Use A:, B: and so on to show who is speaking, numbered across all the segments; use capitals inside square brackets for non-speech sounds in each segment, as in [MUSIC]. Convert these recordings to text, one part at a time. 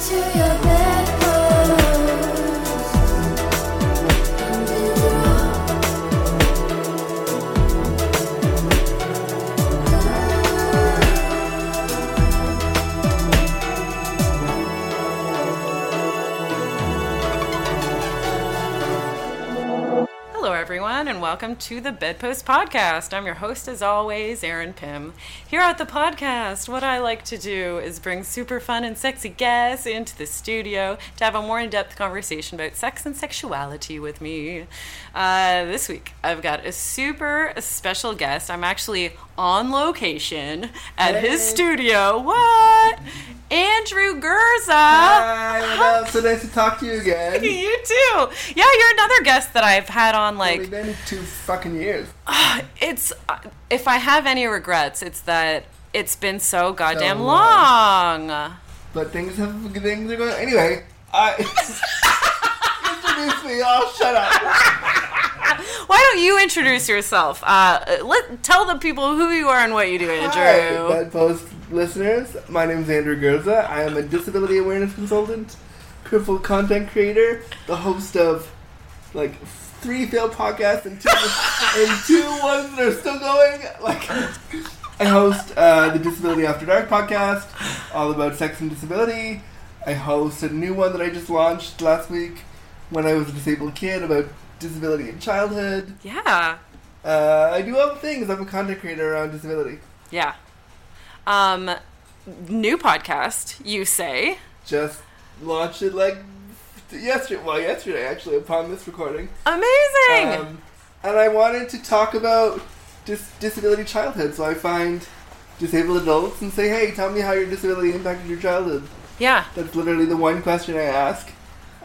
A: to your bedpost.
B: Welcome to the Bedpost Podcast. I'm your host, as always, Erin Pym. Here at the podcast, what I like to do is bring super fun and sexy guests into the studio to have a more in depth conversation about sex and sexuality with me. Uh, this week, I've got a super special guest. I'm actually on location at his studio. What? Andrew Gurza.
C: Hi, what up? So nice to talk to you again. [LAUGHS]
B: You too. Yeah, you're another guest that I've had on like
C: two fucking years. [SIGHS]
B: it's uh, if I have any regrets, it's that it's been so goddamn
C: So
B: long.
C: But things have things are going. Anyway, I [LAUGHS] introduce me. Oh, shut up. [LAUGHS]
B: Why don't you introduce yourself? Uh, let tell the people who you are and what you do, Andrew. Hi.
C: Bedpost listeners. My name is Andrew Gurza. I am a disability awareness consultant, crippled content creator, the host of like three failed podcasts and two and two ones that are still going. Like I host uh, the Disability After Dark podcast, all about sex and disability. I host a new one that I just launched last week when I was a disabled kid about disability in childhood.
B: yeah,
C: Uh, I do other things. I'm a content creator around disability.
B: yeah. Um, new podcast. You say
C: Just launched it like yesterday. Well, yesterday actually, upon this recording.
B: amazing.
C: Um, and I wanted to talk about dis- disability childhood. So I find disabled adults and say, "Hey, tell me how your disability impacted your childhood."
B: yeah,
C: That's literally the one question I ask,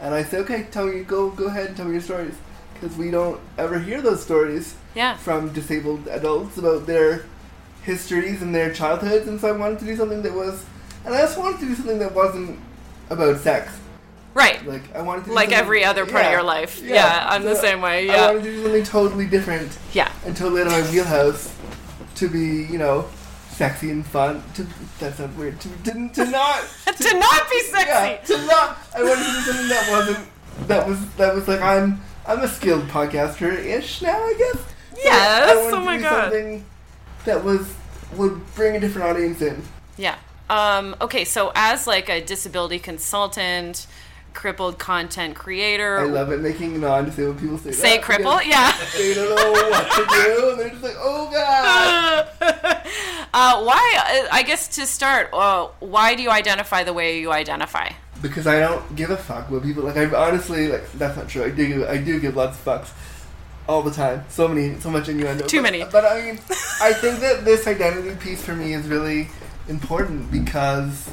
C: and I say, "Okay, tell me, go go ahead and tell me your stories," because we don't ever hear those stories
B: yeah,
C: from disabled adults about their histories and their childhoods, and so I wanted to do something that was, and I also wanted to do something that wasn't about sex.
B: Right.
C: Like I wanted to do
B: Like every other part of your life. Yeah, I'm the same way, Yeah.
C: I wanted to do something totally different
B: Yeah,
C: and totally out of my wheelhouse to be, you know, sexy and fun. To that sounds weird. To to, to [LAUGHS] not
B: to not be sexy.
C: yeah, to not. I wanted to do something that wasn't. That was that was like I'm I'm a skilled podcaster ish now, I guess.
B: Yes.
C: So I wanted
B: oh
C: to do
B: God.
C: Something that was would bring a different audience in.
B: Yeah. Um, okay, so as like a disability consultant, crippled content creator,
C: I love it making non-disabled people say what people
B: say
C: that
B: cripple,
C: because
B: yeah. [LAUGHS]
C: They don't know what to do. And they're just like, oh god. [LAUGHS]
B: uh, why? I guess to start, uh, why do you identify the way you identify?
C: because I don't give a fuck what people like. I honestly like that's not true. I do give, I do give lots of fucks all the time. So many, so much innuendo.
B: Too
C: But-
B: many.
C: But I mean, I think that this identity piece for me is really important because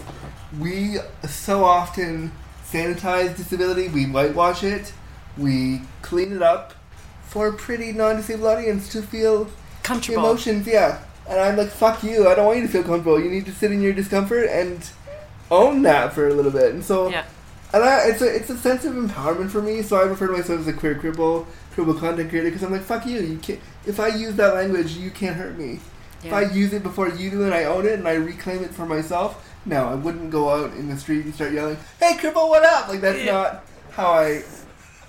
C: we so often sanitize disability. We whitewash it. We clean it up for a pretty non-disabled audience to feel
B: Comfortable.
C: emotions. Yeah, and I'm like, fuck you. I don't want you to feel comfortable. You need to sit in your discomfort and own that for a little bit. And so
B: Yeah.
C: and I, it's a it's a sense of empowerment for me. So I refer to myself as a queer cripple, cripple content creator because I'm like, fuck you. You can't. If I use that language, you can't hurt me. If I use it before you do and I own it and I reclaim it for myself, no, I wouldn't go out in the street and start yelling, "Hey, cripple, what up?" Like that's
B: Yeah.
C: not how I.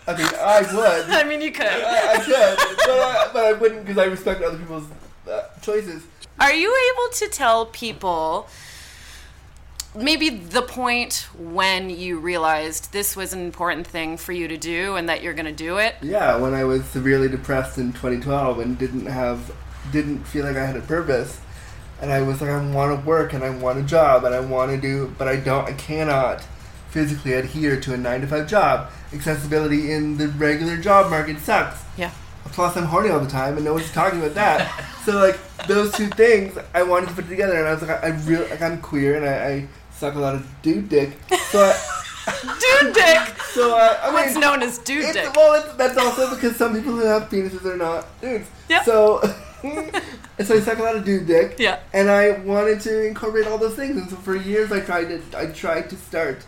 C: I mean, I would. [LAUGHS]
B: I mean, you could.
C: I, I could, but I, but I wouldn't because I respect other people's uh, choices.
B: Are you able to tell people maybe the point when you realized this was an important thing for you to do and that you're going to do it?
C: Yeah, when I was severely depressed in 2012 and didn't have, didn't feel like I had a purpose, and I was like, I want to work and I want a job and I want to do, but I don't, I cannot physically adhere to a nine to five job. Accessibility in the regular job market sucks.
B: Yeah.
C: Plus, I'm horny all the time, and no one's talking about that. [LAUGHS] so, like those two things, I wanted to put together, and I was like, I, I really, like, I'm queer, and I, I suck a lot of dude dick. So, I, [LAUGHS]
B: Dude dick!
C: so uh, I mean,
B: What's known as dude dick.
C: Well, it's, that's also because some people who have penises are not dudes.
B: Yeah.
C: So, [LAUGHS] [LAUGHS] and so I suck a lot of dude dick.
B: Yeah.
C: And I wanted to incorporate all those things, and so for years I tried to I tried to start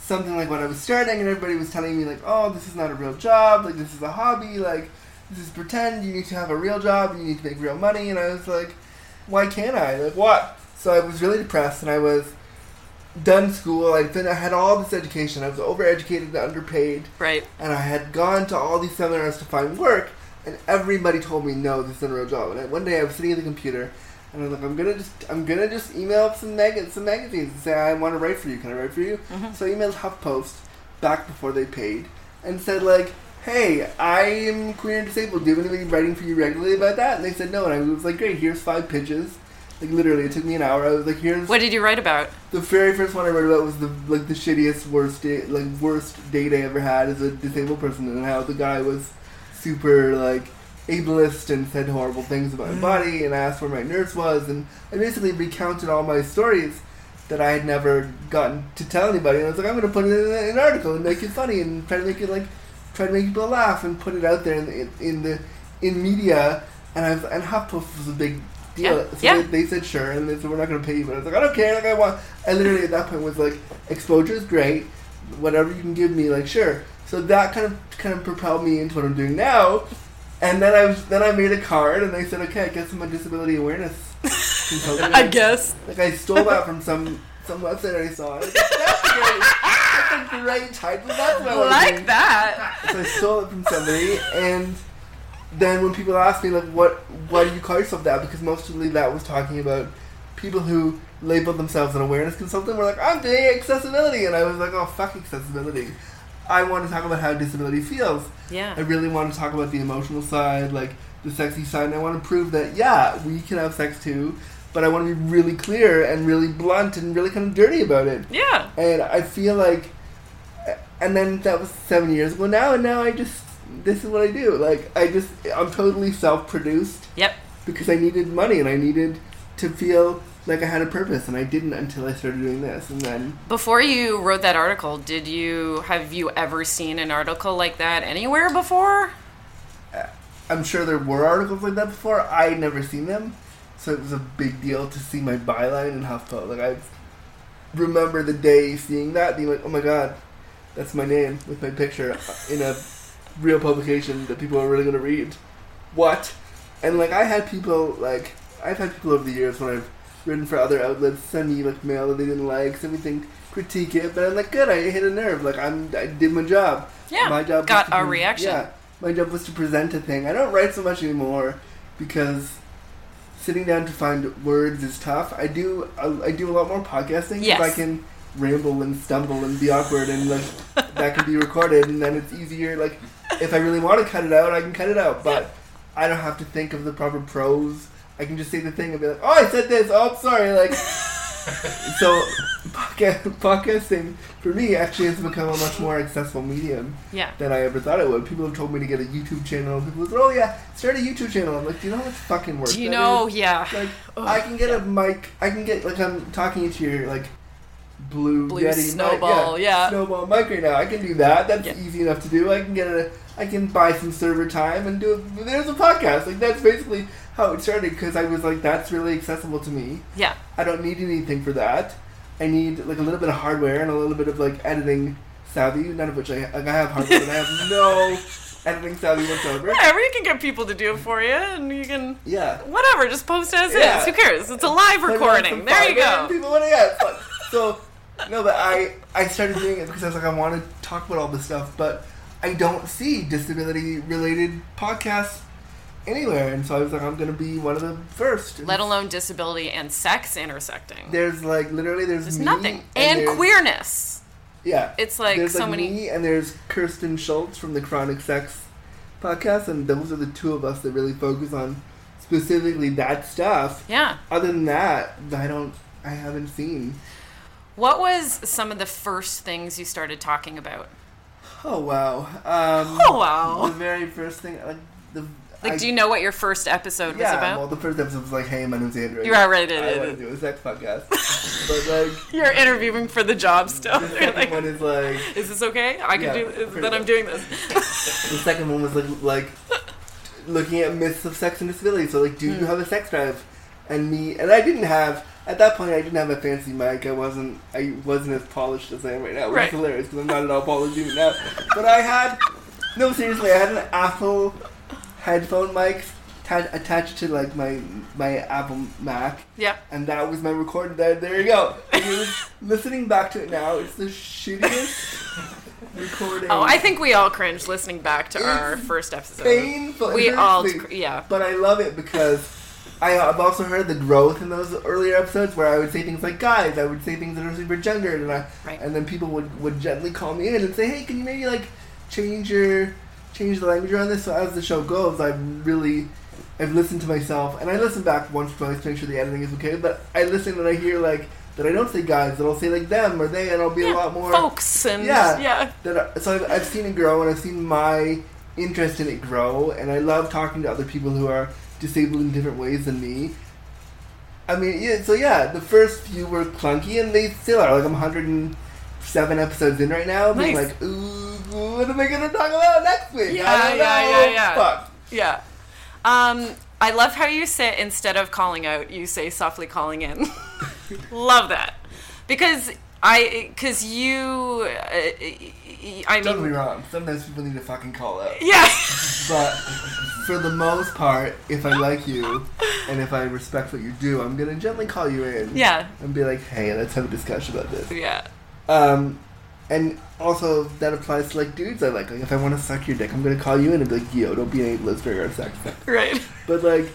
C: something like what I was starting, and everybody was telling me like, oh, this is not a real job, like this is a hobby, like this is pretend. You need to have a real job. You need to make real money." And I was like, "Why can't I? Like what?" So I was really depressed, and I was done school. I'd been, I had all this education. I was overeducated, and underpaid,
B: Right.
C: and I had gone to all these seminars to find work, and everybody told me no, this isn't a real job. And I, one day I was sitting at the computer, and I'm like, I'm gonna just, I'm gonna just email up some mag- some magazines and say I want to write for you. Can I write for you?
B: Mhm.
C: So I emailed HuffPost back before they paid, and said like, Hey, I am queer and disabled. Do you have anybody writing for you regularly about that? And they said no, and I was like, Great, here's five pitches. Like literally, it took me an hour. I was like, Here's
B: What did you write about?
C: the very first one I wrote about was the like the shittiest worst day like worst date I ever had as a disabled person and how the guy was super like ableist and said horrible things about my mm. body and asked where my nurse was and I basically recounted all my stories that I had never gotten to tell anybody. And I was like I'm gonna put it in an article and make it funny and try to make it like try to make people laugh and put it out there in the in the in media. And I was and HuffPost was a big deal.
B: Yeah,
C: so
B: yeah.
C: They, they said sure and they said we're not gonna pay you but I was like I don't care. Like I want I literally at that point was like exposure is great. Whatever you can give me like sure so that kind of kind of propelled me into what I'm doing now and then I was then I made a card and they said okay I guess I'm a disability awareness consultant [LAUGHS]
B: I guess.
C: like I stole that from some some website I saw. I was like, That's great. That's a great title. That's what I
B: Like that.
C: So I stole it from somebody, and then when people ask me like, "What? Why do you call yourself that?" Because mostly that was talking about people who labeled themselves an awareness consultant. Were like, "I'm doing accessibility," and I was like, "Oh fuck accessibility." I want to talk about how disability feels.
B: Yeah.
C: I really want to talk about the emotional side, like the sexy side, and I want to prove that yeah, we can have sex too. But I want to be really clear and really blunt and really kind of dirty about it.
B: Yeah.
C: And I feel like, and then that was seven years ago now, and now I just this is what I do. Like I just I'm totally self-produced
B: Yep.
C: because I needed money and I needed to feel like I had a purpose, and I didn't until I started doing this, and then
B: Before you wrote that article, did you have you ever seen an article like that anywhere before?
C: Uh, I'm sure there were articles like that before. I never seen them, so it was a big deal to see my byline in HuffPo. Like I remember the day seeing that, being like, "Oh my god, that's my name with my picture in a real publication that people are really gonna read." What? And like I had people like I've had people over the years when I've written for other outlets send me like mail that they didn't like, send me things, critique it, but I'm like, good, I hit a nerve. Like I'm, I did my job.
B: Yeah.
C: My job
B: Got a
C: pre-
B: reaction.
C: Yeah, my job was to present a thing. I don't write so much anymore because sitting down to find words is tough. I do I, I do a lot more podcasting.
B: Yes.
C: I can ramble and stumble and be awkward and like that can be recorded and then it's easier. Like if I really want to cut it out, I can cut it out. But I don't have to think of the proper prose. I can just say the thing and be like, oh, I said this. Oh, I'm sorry. Like [LAUGHS] so. Podcast, podcasting for me actually has become a much more accessible medium
B: Yeah.
C: than I ever thought it would. People have told me to get a YouTube channel. People have said, "Oh yeah, start a YouTube channel." I'm like, "Do you know how much fucking work?"
B: Do you
C: that
B: know?
C: is?"
B: Yeah.
C: Like,
B: Ugh,
C: I can get a mic. I can get like I'm talking into your like blue,
B: Blue
C: Yeti mic-
B: Snowball, yeah.
C: snowball mic right now. I can do that. That's
B: Yeah.
C: easy enough to do. I can get a. I can buy some server time and do. A, there's a podcast. Like that's basically how it started because I was like, that's really accessible to me.
B: Yeah.
C: I don't need anything for that. I need like a little bit of hardware and a little bit of like editing savvy. None of which I like. I have hardware, but I have no [LAUGHS] editing savvy whatsoever.
B: Whatever, you can get people to do it for you, and you can
C: Yeah.
B: whatever. Just post as
C: Yeah.
B: is. Who cares? It's a live
C: Put it on
B: recording. There you go.
C: People want to yeah. So no, but I I started doing it because I was like I want to talk about all this stuff, but I don't see disability related podcasts anywhere, and so I was like I'm gonna be one of the first.
B: Let alone disability and sex intersecting.
C: There's like literally there's
B: There's nothing. And,
C: there's-
B: queerness.
C: Yeah.
B: It's like
C: there's
B: so
C: like
B: many.
C: me and there's Kirsten Schultz from the Chronic Sex podcast, and those are the two of us that really focus on specifically that stuff.
B: Yeah.
C: Other than that, I don't, I haven't seen.
B: What was some of the first things you started talking about?
C: Oh wow! Um,
B: Oh, wow.
C: The very first thing, like the.
B: Like,
C: I-
B: do you know what your first episode was
C: yeah,
B: about?
C: well, the first episode was like, "Hey, my name's Andrew.
B: You're already
C: I
B: in
C: want
B: it.
C: to do a sex podcast." but like, [LAUGHS]
B: You're interviewing for the job still.
C: the second
B: like,
C: one is like,
B: is this okay? I can
C: Yeah,
B: do. Then I'm doing this.
C: The second one was like like looking at myths of sex and disability. So like, do
B: Hmm.
C: you have a sex drive? And me and I didn't have at that point. I didn't have a fancy mic. I wasn't. I wasn't as polished as I am right now, which
B: Right.
C: is hilarious because I'm not at all polished even now. But I had no seriously. I had an Apple headphone mic ta- attached to like my my Apple Mac,
B: Yeah.
C: and that was my recording. There, there you go. And it was- [LAUGHS] listening back to it now, it's the shittiest recording.
B: Oh, I think we all cringe listening back to our first episode.
C: painful.
B: We all, cr- yeah.
C: But I love it because I, I've also heard the growth in those earlier episodes where I would say things like "guys," I would say things that are super gendered, and I,
B: Right.
C: and then people would, would gently call me in and say, "Hey, can you maybe like change your change the language around this?" So as the show goes, I've really I've listened to myself, and I listen back once or twice to make sure the editing is okay. But I listen and I hear like that I don't say "guys," that I'll say like "them" or "they," and I'll be a lot more
B: folks and
C: Yeah.
B: yeah.
C: that I, so I've, I've seen it grow and I've seen my interest in it grow and I love talking to other people who are disabled in different ways than me. I mean, yeah, so yeah, the first few were clunky and they still are. Like I'm 107 episodes in right now, being
B: Nice.
C: like, ooh, what am I gonna talk about next week?
B: Yeah, yeah, yeah, yeah.
C: Fuck.
B: Yeah. Um, I love how you sit instead of calling out, you say softly calling in. [LAUGHS] love that because I because you uh, I
C: Don't get me wrong. Sometimes people need to fucking call out. [LAUGHS]
B: yeah
C: But for the most part, if I like you and if I respect what you do, I'm gonna gently call you in.
B: yeah
C: and be like, hey, let's have a discussion about this.
B: yeah
C: Um, and also that applies to like dudes I like. Like if I want to suck your dick, I'm gonna call you in and be like, yo, don't be an ableist during our sex.
B: right
C: But like,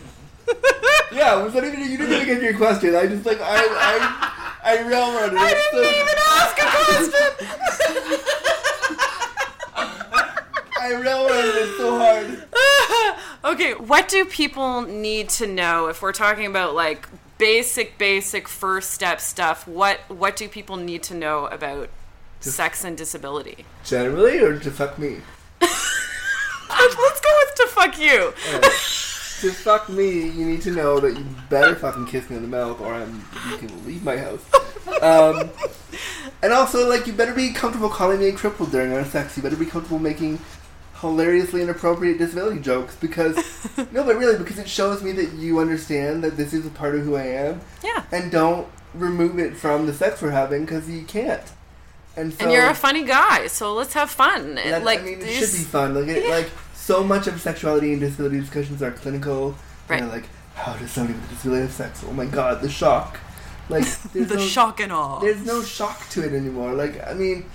C: [LAUGHS] yeah, was that even? You didn't even get to your question. I just like I I I railroaded.
B: I didn't even ask a question.
C: I railroaded it so hard. [LAUGHS]
B: okay, what do people need to know if we're talking about like basic, basic first step stuff? What what do people need to know about sex and disability?
C: Generally, or to fuck me. [LAUGHS]
B: Let's go with to fuck you.
C: To fuck me, you need to know that you better fucking kiss me in the mouth, or I'm you can leave my house. Um, and also, like, you better be comfortable calling me a cripple during our sex. You better be comfortable making hilariously inappropriate disability jokes because [LAUGHS] no, but really because it shows me that you understand that this is a part of who I am,
B: Yeah.
C: and don't remove it from the sex we're having because you can't. And so
B: And you're a funny guy, so let's have fun. like
C: I mean, it should be fun. Like, it,
B: Yeah.
C: like so much of sexuality and disability discussions are clinical.
B: Right.
C: And like, how does somebody with a disability have sex? Oh my god, the shock! Like, [LAUGHS] there's
B: the
C: no,
B: shock and all.
C: There's no shock to it anymore. Like, I mean,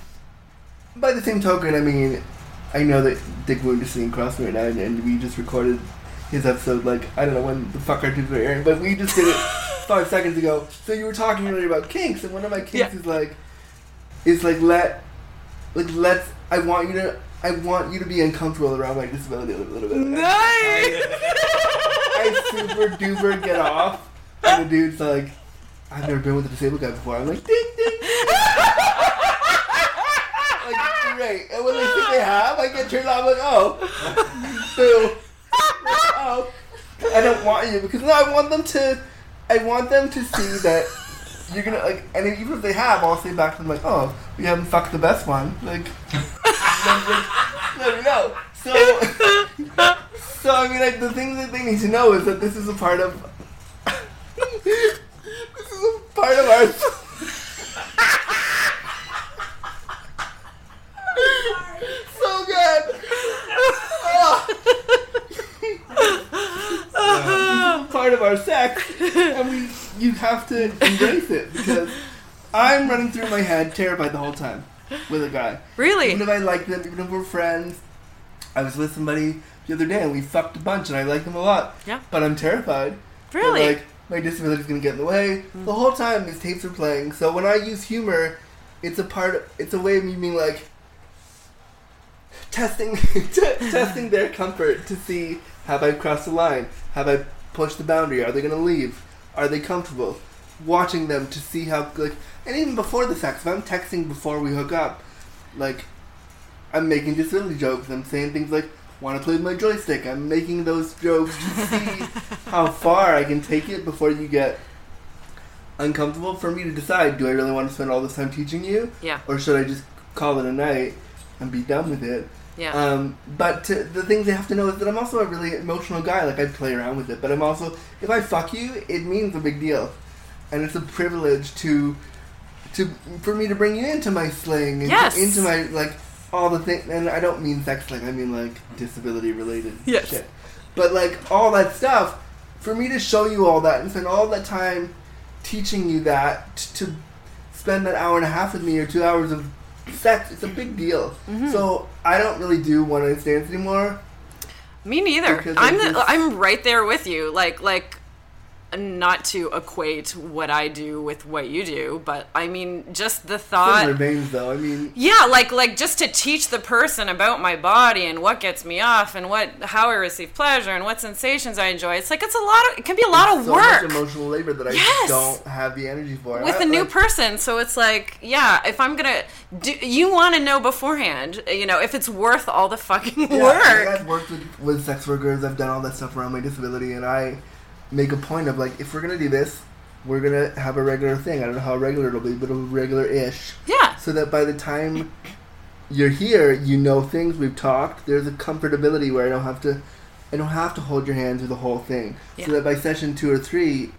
C: by the same token, I mean, I know that Dick Wound is sitting across me right now, and, and we just recorded his episode. Like, I don't know when the fuck our dudes were airing, but we just did it [LAUGHS] five seconds ago. So you were talking earlier about kinks, and one of my kinks
B: Yeah.
C: is like, is like let, like let's. I want you to. I want you to be uncomfortable around my disability a little bit.
B: nice.
C: I super duper get off, and the dude's like, I've never been with a disabled guy before. I'm like, ding ding. like great, and when they think they have, I get turned on. I'm like, oh, boo. oh, I don't want you because no, I want them to. I want them to see that you're gonna like, and even if they have, I'll say back to them like, oh, we haven't fucked the best one. Like, let me know. So, so I mean, like, the thing that they need to know is that this is a part of. this is a part of our. [LAUGHS] so good. Oh. part of our sex, and we you have to embrace it because I'm running through my head terrified the whole time with a guy.
B: really?
C: Even if I like them, even if we're friends. I was with somebody the other day and we fucked a bunch and I like them a lot.
B: Yeah.
C: But I'm terrified. that,
B: Really?
C: like my disability is gonna get in the way. Mm. The whole time these tapes are playing. So when I use humor, it's a part. of, It's a way of me being like testing, [LAUGHS] t- testing their comfort to see have I crossed the line, have I pushed the boundary, are they gonna leave, are they comfortable? Watching them to see how like, and even before the sex, if I'm texting before we hook up, like I'm making disability jokes. I'm saying things like, want to play with my joystick. I'm making those jokes to see [LAUGHS] how far I can take it before you get uncomfortable for me to decide do I really want to spend all this time teaching you
B: yeah.
C: or should I just call it a night and be done with it?
B: Yeah.
C: Um, but to, the things they have to know is that I'm also a really emotional guy. Like I play around with it, but I'm also if I fuck you, it means a big deal, and it's a privilege to to for me to bring you into my sling and
B: Yes.
C: into my like all the things, and I don't mean sex like I mean like disability related
B: Yes.
C: shit. But like all that stuff, for me to show you all that and spend all that time teaching you that t- to spend that hour and a half with me or two hours of sex, it's a big deal.
B: Mm-hmm.
C: So I don't really do one night stands anymore.
B: Me neither. I'm the, I'm right there with you. Like like not to equate what I do with what you do, but I mean just the thought
C: Similar veins though. I mean,
B: Yeah, like like just to teach the person about my body and what gets me off and what how I receive pleasure and what sensations I enjoy. It's like it's a lot of it can be a lot of
C: so
B: work
C: much emotional labor that I
B: Yes.
C: don't have the energy for.
B: with
C: I-
B: a new
C: like,
B: person. So it's like, yeah, if I'm gonna do, you want to know beforehand, you know, if it's worth all the fucking
C: Yeah,
B: work.
C: I've worked with, with sex workers. I've done all that stuff around my disability, and I make a point of like, if we're gonna do this, we're gonna have a regular thing. I don't know how regular it'll be, but it'll be regular-ish,
B: yeah,
C: so that by the time you're here, you know things. We've talked. There's a comfortability where I don't have to, I don't have to hold your hand through the whole thing.
B: Yeah.
C: So that by session two or three,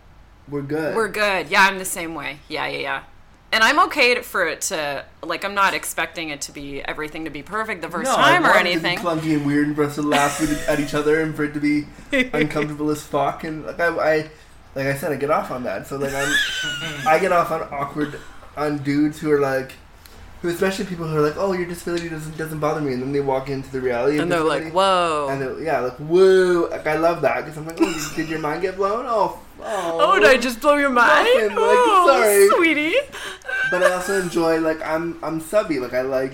C: we're good.
B: we're good. Yeah, I'm the same way. Yeah, yeah, yeah. And I'm okay for it to like. I'm not expecting it to be everything to be perfect the first
C: no,
B: time
C: I
B: or
C: want it
B: anything.
C: To be clunky and weird, and for us to laugh at each other, and for it to be [LAUGHS] uncomfortable as fuck. And like I, I, like I said, I get off on that. So like I'm, [LAUGHS] I get off on awkward, on dudes who are like, who especially people who are like, oh, your disability doesn't doesn't bother me, and then they walk into the reality, of
B: and they're like, "Whoa."
C: and they're, yeah, like whoa, like I love that because I'm like, oh, did, did your mind get blown? Oh, oh,
B: Oh, did I just blow your mind?
C: Nothing, like,
B: oh,
C: sorry.
B: sweetie.
C: but I also enjoy like I'm I'm subby. Like I like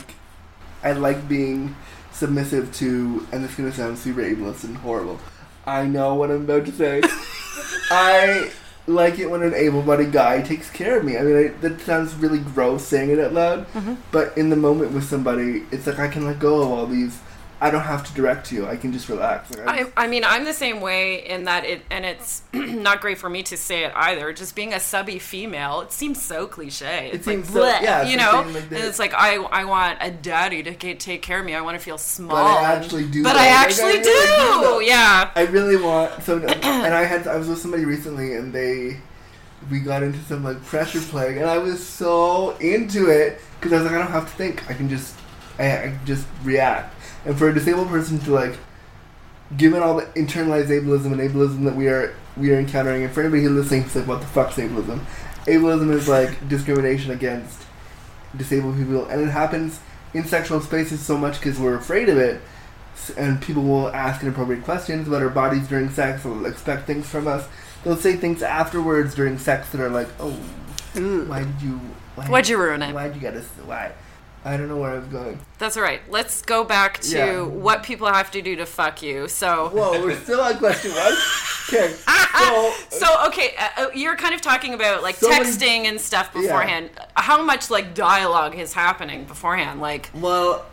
C: I like being submissive to and it's gonna sound super ableist and horrible. I know what I'm about to say. [LAUGHS] I like it when an able-bodied guy takes care of me. I mean, I, that sounds really gross saying it out loud,
B: Mm-hmm.
C: but in the moment with somebody, it's like I can let go of all these. I don't have to direct you. I can just relax. Like,
B: I, I mean, I'm the same way in that it, and it's [CLEARS THROAT] not great for me to say it either. Just being a subby female, it seems so cliche. It's like,
C: seems so-
B: bleh,
C: yeah,
B: you know,
C: like
B: and it's like I, I want a daddy to ca- take care of me. I want to feel small.
C: But I actually do.
B: But. I
C: Like,
B: actually
C: really
B: do. Yeah.
C: I really want so, [CLEARS THROAT] and I had I was with somebody recently, and they we got into some like pressure play, and I was so into it because I was like, I don't have to think, I can just I, I can just react. And for a disabled person to like, given all the internalized ableism and ableism that we are we are encountering, and for anybody who listening, who's like, what the fuck's ableism? Ableism is like discrimination against disabled people, and it happens in sexual spaces so much because we're afraid of it and people will ask inappropriate questions about our bodies during sex or will expect things from us. They'll say things afterwards during sex that are like, "Oh, why did you? Why,
B: Why'd you ruin it?
C: Why'd you get us? Why? I don't know where I was going.
B: That's all right. Let's go back to
C: Yeah.
B: what people have to do to fuck you. So.
C: Whoa, we're still on question one. Okay, [LAUGHS] so
B: So okay, uh, uh, you're kind of talking about like
C: So many-
B: texting and stuff
C: Yeah.
B: beforehand. How much like dialogue is happening beforehand? Like,
C: well,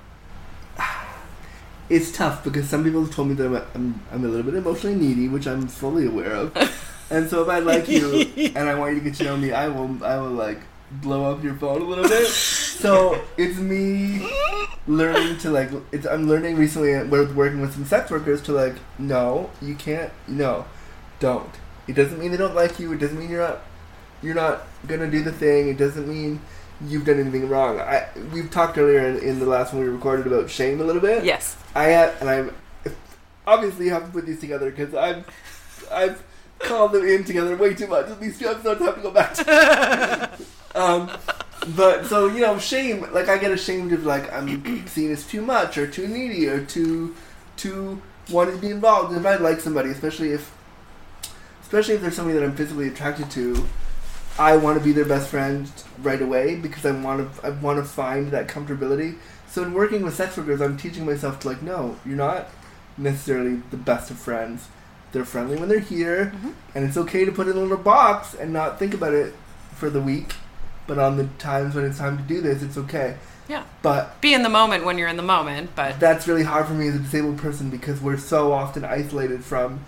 C: it's tough because some people have told me that I'm a, I'm, I'm a little bit emotionally needy, which I'm fully aware of. [LAUGHS] and so if I like you [LAUGHS] and I want you to get to know me, I will I will like blow up your phone a little bit. so it's me learning to like it's I'm learning recently with working with some sex workers to like no you can't no don't. It doesn't mean they don't like you. It doesn't mean you're not you're not gonna do the thing. It doesn't mean you've done anything wrong. I we've talked earlier in, in the last one we recorded about shame a little bit.
B: Yes,
C: I have, and I'm obviously you have to put these together because I've I've called them in together way too much. These two episodes have to go back to. [LAUGHS] um, but so you know, shame. Like I get ashamed of like I'm seen as too much or too needy or too too wanting to be involved. If I like somebody, especially if especially if there's somebody that I'm physically attracted to, I want to be their best friend right away because I want to I want to find that comfortability. So in working with sex workers, I'm teaching myself to like, no, you're not necessarily the best of friends. They're friendly when they're here,
B: Mhm.
C: and it's okay to put it in a little box and not think about it for the week. But on the times when it's time to do this, it's okay.
B: Yeah.
C: But
B: be in the moment when you're in the moment. But
C: that's really hard for me as a disabled person because we're so often isolated from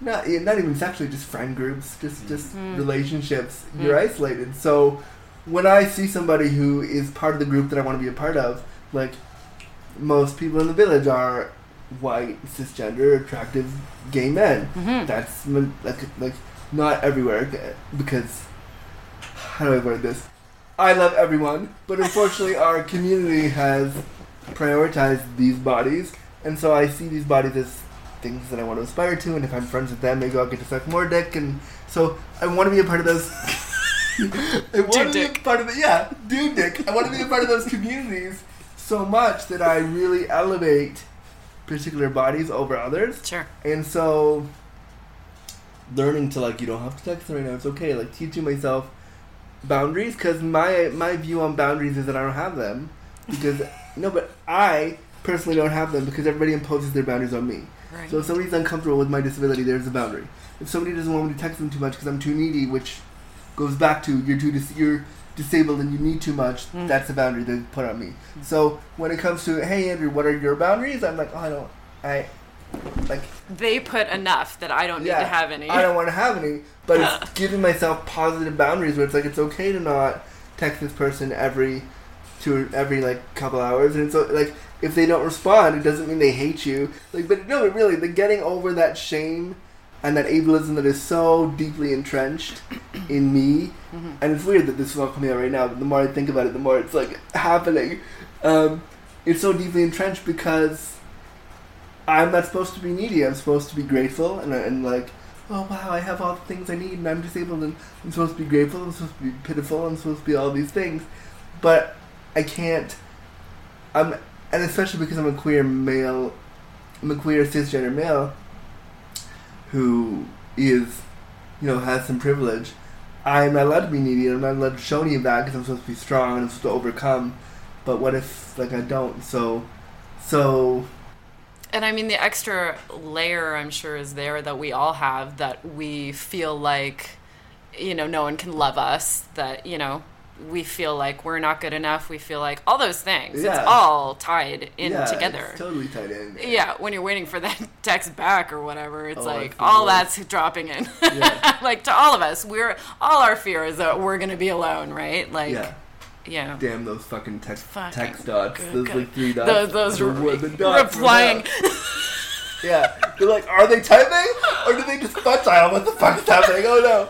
C: not not even sexually, just friend groups, just just
B: Mm.
C: relationships.
B: Mm.
C: You're isolated. So when I see somebody who is part of the group that I want to be a part of, like most people in the village are white, cisgender, attractive gay men.
B: Mhm.
C: That's like like not everywhere because how do I word this? I love everyone, but unfortunately [LAUGHS] our community has prioritize these bodies, and so I see these bodies as things that I want to aspire to, and if I'm friends with them, maybe I'll get to suck more dick, and so I want to be a part of those. [LAUGHS] I want
B: Dude
C: to be a
B: dick.
C: part of the yeah, dude dick. I want to be a part of those communities so much that I really elevate particular bodies over others.
B: Sure.
C: And so, learning to like, you don't have to text right now. It's okay. Like teaching myself boundaries because my my view on boundaries is that I don't have them because [LAUGHS] no, but I personally don't have them because everybody imposes their boundaries on me.
B: Right.
C: So if somebody's uncomfortable with my disability, there's a boundary. If somebody doesn't want me to text them too much because I'm too needy, which goes back to you're too dis- you're disabled and you need too much,
B: Mm.
C: that's a boundary they put on me. So when it comes to hey Andrew, what are your boundaries? I'm like, oh, I don't, I like
B: they put enough that I don't need to have any.
C: I don't want to have any, but it's [LAUGHS] giving myself positive boundaries where it's like it's okay to not text this person every two every like couple hours, and so like if they don't respond, it doesn't mean they hate you. Like, but no, but really, the getting over that shame and that ableism that is so deeply entrenched [CLEARS THROAT] in me, and it's weird that this is all coming out right now. But the more I think about it, the more it's like happening. Um, it's so deeply entrenched because I'm not supposed to be needy. I'm supposed to be grateful and, and like, oh wow, I have all the things I need and I'm disabled and I'm supposed to be grateful. I'm supposed to be pitiful. I'm supposed to be all these things, but I can't. I'm and especially because I'm a queer male, I'm a queer cisgender male who is, you know, has some privilege. I'm not allowed to be needy. I'm not allowed to show any of that because I'm supposed to be strong and I'm supposed to overcome. But what if like I don't? So, so
B: And I mean, the extra layer I'm sure is there that we all have that we feel like, you know, no one can love us, that, you know, we feel like we're not good enough. We feel like all those things.
C: Yeah.
B: It's all tied in
C: yeah,
B: together.
C: It's totally tied in.
B: yeah, when you're waiting for that [LAUGHS] text back or whatever, it's
C: Oh,
B: like all that's dropping in.
C: Yeah. [LAUGHS]
B: like to all of us, we're all our fear is that we're gonna be alone, right? Like,
C: yeah.
B: yeah.
C: Damn those fucking text
B: Fucking
C: text dots.
B: good
C: Those
B: God.
C: like three dots.
B: Those, those
C: The-
B: re-
C: the dots
B: replying.
C: Yeah. They're like, are they typing or do they just [LAUGHS] butt dial? What the fuck is happening? Oh no.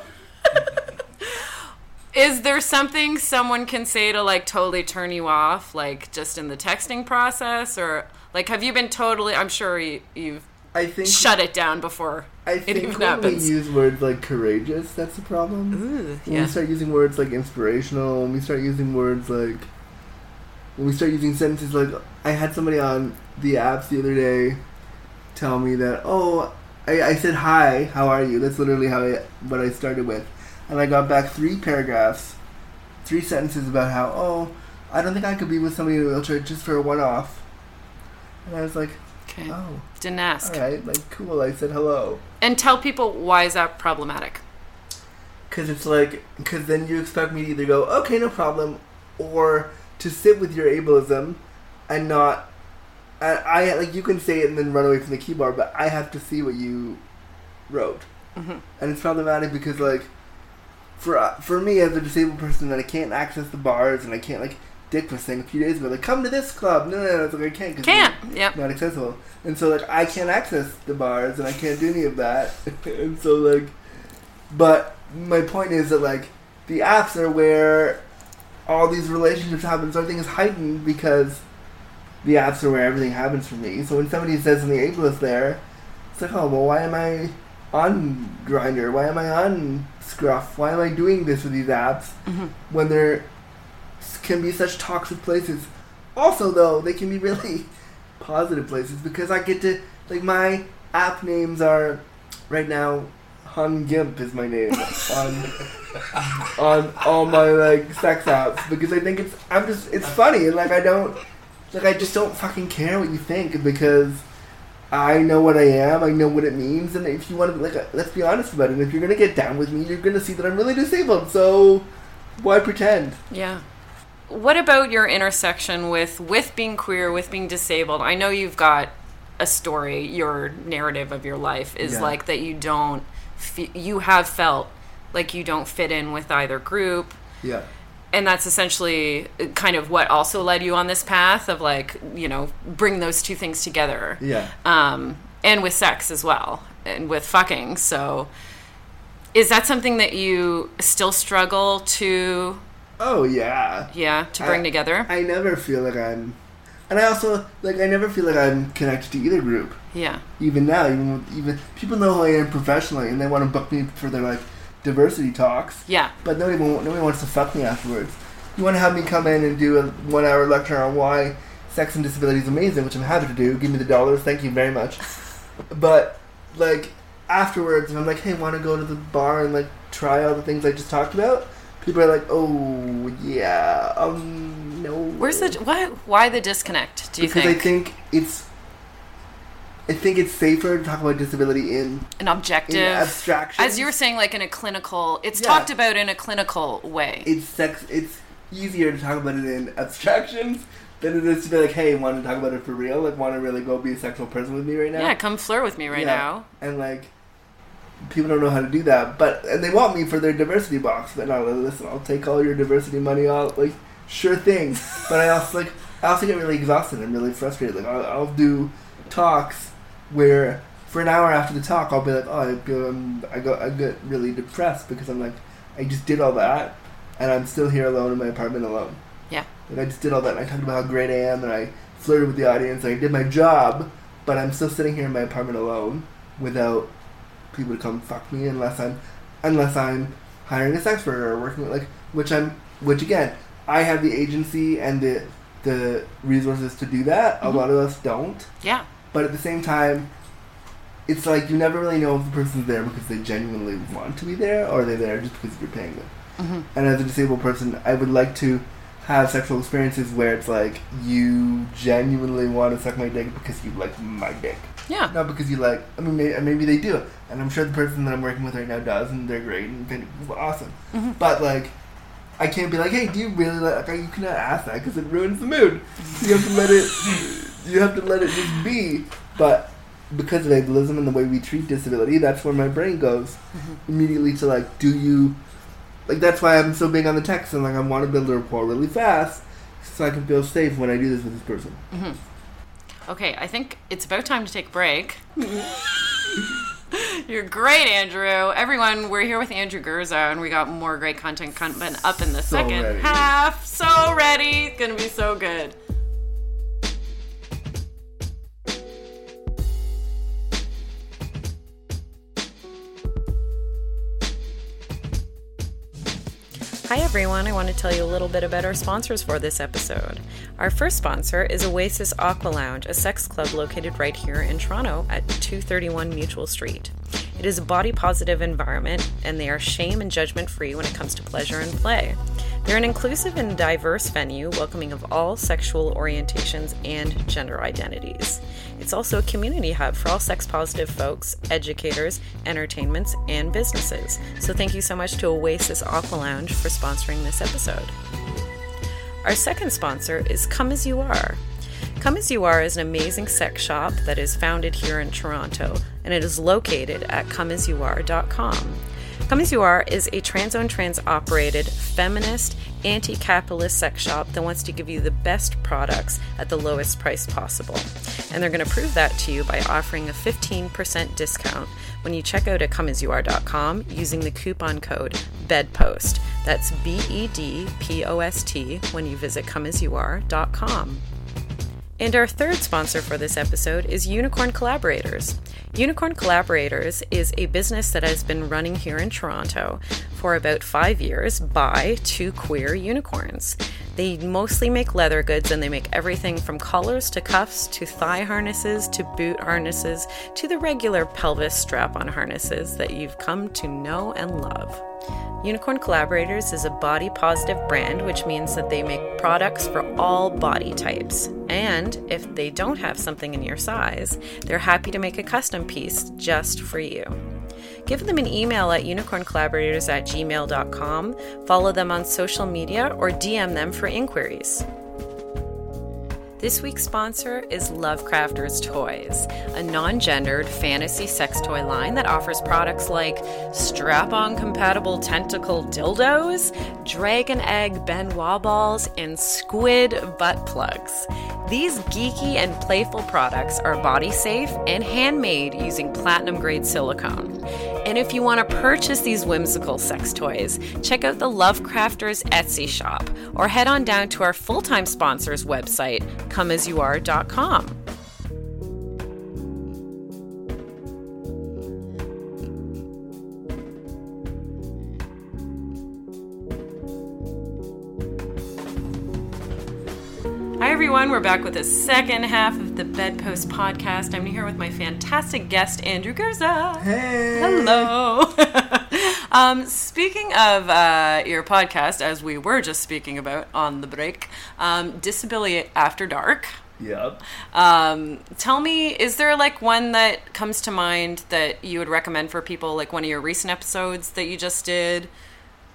B: Is there something someone can say to like totally turn you off, like just in the texting process, or like have you been totally? I'm sure you, you've
C: I think
B: shut it down before
C: I
B: it
C: think
B: even
C: when
B: happens.
C: we use words like courageous, that's the problem.
B: Ooh,
C: When
B: yeah.
C: we start using words like inspirational, when we start using words like when we start using sentences like I had somebody on the apps the other day tell me that oh I, I said hi how are you that's literally how I what I started with and I got back three paragraphs three sentences about how oh I don't think I could be with somebody in a wheelchair just for a one off and I was like
B: Okay.
C: oh
B: Didn't ask.
C: all right like cool I said hello
B: And tell people why is that problematic?
C: Because it's like, because then you expect me to either go, okay, no problem, or to sit with your ableism and not. I, I like you can say it and then run away from the keyboard, but I have to see what you wrote,
B: Mhm.
C: and it's problematic because like, for uh, for me as a disabled person, that I can't access the bars and I can't like. Dick was saying a few days ago, like, come to this club. No, no, no, it's like I can't. 'cause
B: Can't. Yep.
C: Not accessible, and so like I can't access the bars and I can't do any of that, [LAUGHS] and so like, but my point is that like the apps are where all these relationships happen. So everything is heightened because the apps are where everything happens for me. So when somebody says something ableist there, it's like, oh well, why am I on Grindr? Why am I on Scruff? Why am I doing this with these apps
B: Mhm.
C: when there can be such toxic places? Also, though, they can be really [LAUGHS] positive places because I get to like my app names are right now. Han Gimp is my name on [LAUGHS] on all my like sex apps because I think it's I'm just it's funny and like I don't like I just don't fucking care what you think because I know what I am I know what it means and if you want to like uh, let's be honest about it if you're gonna get down with me you're gonna see that I'm really disabled so why pretend
B: Yeah. What about your intersection with with being queer, with being disabled? I know you've got a story. Your narrative of your life is
C: Yeah.
B: like that you don't. Fe- you have felt like you don't fit in with either group,
C: yeah
B: and that's essentially kind of what also led you on this path of like you know bring those two things together.
C: yeah
B: um, and with sex as well, and with fucking. So, is that something that you still struggle to,
C: oh yeah
B: yeah, to bring
C: I-
B: together?
C: I never feel like I'm and I also like I never feel like I'm connected to either group.
B: Yeah.
C: Even now, even even people know who I am professionally, and they want to book me for their like diversity talks.
B: Yeah.
C: But nobody nobody wants to fuck me afterwards. You want to have me come in and do a one hour lecture on why sex and disability is amazing, which I'm happy to do. Give me the dollars, thank you very much. [LAUGHS] But like afterwards, if I'm like, hey, want to go to the bar and like try all the things I just talked about? People are like, oh yeah, um, no.
B: Where's the why? Why the disconnect? Do you
C: because
B: think?
C: I think it's. I think it's safer to talk about disability in
B: an
C: in
B: objective,
C: abstraction.
B: as you were saying, like in a clinical. It's
C: Yeah.
B: talked about in a clinical way.
C: it's sex. It's easier to talk about it in abstractions than it is to be like, hey, want to talk about it for real? Like, want to really go be a sexual person with me right now?
B: yeah, come flirt with me right
C: Yeah.
B: now.
C: And like, people don't know how to do that, but and they want me for their diversity box. But no, listen, I'll take all your diversity money. I'll like, sure thing. but I also like, I also get really exhausted and really frustrated. Like, I'll, I'll do talks where for an hour after the talk, I'll be like, oh, I go, um, I go, I get really depressed because I'm like, I just did all that, and I'm still here alone in my apartment alone.
B: Yeah.
C: Like I just did all that, and I talked about how great I am, and I flirted with the audience, and I did my job, but I'm still sitting here in my apartment alone without people to come fuck me unless I'm unless I'm hiring a sex worker or working with like which I'm which again I have the agency and the the resources to do that.
B: Mhm.
C: A lot of us don't,
B: Yeah.
C: But at the same time. It's like you never really know if the person's there because they genuinely want to be there, or they're there just because you're paying them.
B: hmm
C: And as a disabled person, I would like to have sexual experiences where it's like you genuinely want to suck my dick because you like my dick,
B: Yeah.
C: not because you like. I mean, maybe, maybe they do, and I'm sure the person that I'm working with right now does, and they're great and they're awesome.
B: Mhm.
C: But like, I can't be like, hey, do you really like? like you cannot ask that because it ruins the mood. You have to let it. You have to let it just be. But because of ableism and the way we treat disability, that's where my brain goes
B: Mhm.
C: immediately to like, do you like? That's why I'm so big on the text and like I want to build a rapport really fast so I can feel safe when I do this with this person.
B: hmm Okay, I think it's about time to take a break. [LAUGHS] You're great, Andrew. Everyone, we're here with Andrew Gurza, and we got more great content coming up in the
C: So
B: second
C: ready.
B: half. So ready. It's gonna be so good. Hi, everyone. I want to tell you a little bit about our sponsors for this episode. Our first sponsor is Oasis Aqua Lounge, a sex club located right here in Toronto at 231 Mutual Street. It is a body positive environment, and they are shame and judgment free when it comes to pleasure and play. They're an inclusive and diverse venue, welcoming of all sexual orientations and gender identities. It's also a community hub for all sex positive folks, educators, entertainments, and businesses. So thank you so much to Oasis Aqua Lounge for sponsoring this episode. Our second sponsor is Come As You Are. Come As You Are is an amazing sex shop that is founded here in Toronto, and it is located at comeasyouare.com. Come As You Are is a trans owned, trans operated, feminist, anti capitalist sex shop that wants to give you the best products at the lowest price possible. And they're going to prove that to you by offering a 15% discount when you check out at comeasyouare.com using the coupon code BEDPOST. That's B E D P O S T when you visit comeasyouare.com. And our third sponsor for this episode is Unicorn Collaborators. Unicorn Collaborators is a business that has been running here in Toronto for about five years by two queer unicorns. They mostly make leather goods and they make everything from collars to cuffs to thigh harnesses to boot harnesses to the regular pelvis strap on harnesses that you've come to know and love. Unicorn Collaborators is a body positive brand, which means that they make products for all body types. And if they don't have something in your size, they're happy to make a custom piece just for you. Give them an email at unicorncollaborators at gmail.com, follow them on social media, or DM them for inquiries. This week's sponsor is Lovecrafters Toys, a non gendered fantasy sex toy line that offers products like strap on compatible tentacle dildos, dragon egg Ben Wa balls, and squid butt plugs. These geeky and playful products are body safe and handmade using platinum grade silicone. And if you want to purchase these whimsical sex toys, check out the Lovecrafters Etsy shop or head on down to our full time sponsor's website, comeasyouare.com. Hi, everyone. We're back with the second half of the Bedpost podcast. I'm here with my fantastic guest, Andrew Gurza.
C: Hey.
B: Hello. [LAUGHS] um, speaking of uh, your podcast, as we were just speaking about on the break, um, Disability After Dark.
C: Yep.
B: Um, tell me, is there like one that comes to mind that you would recommend for people, like one of your recent episodes that you just did?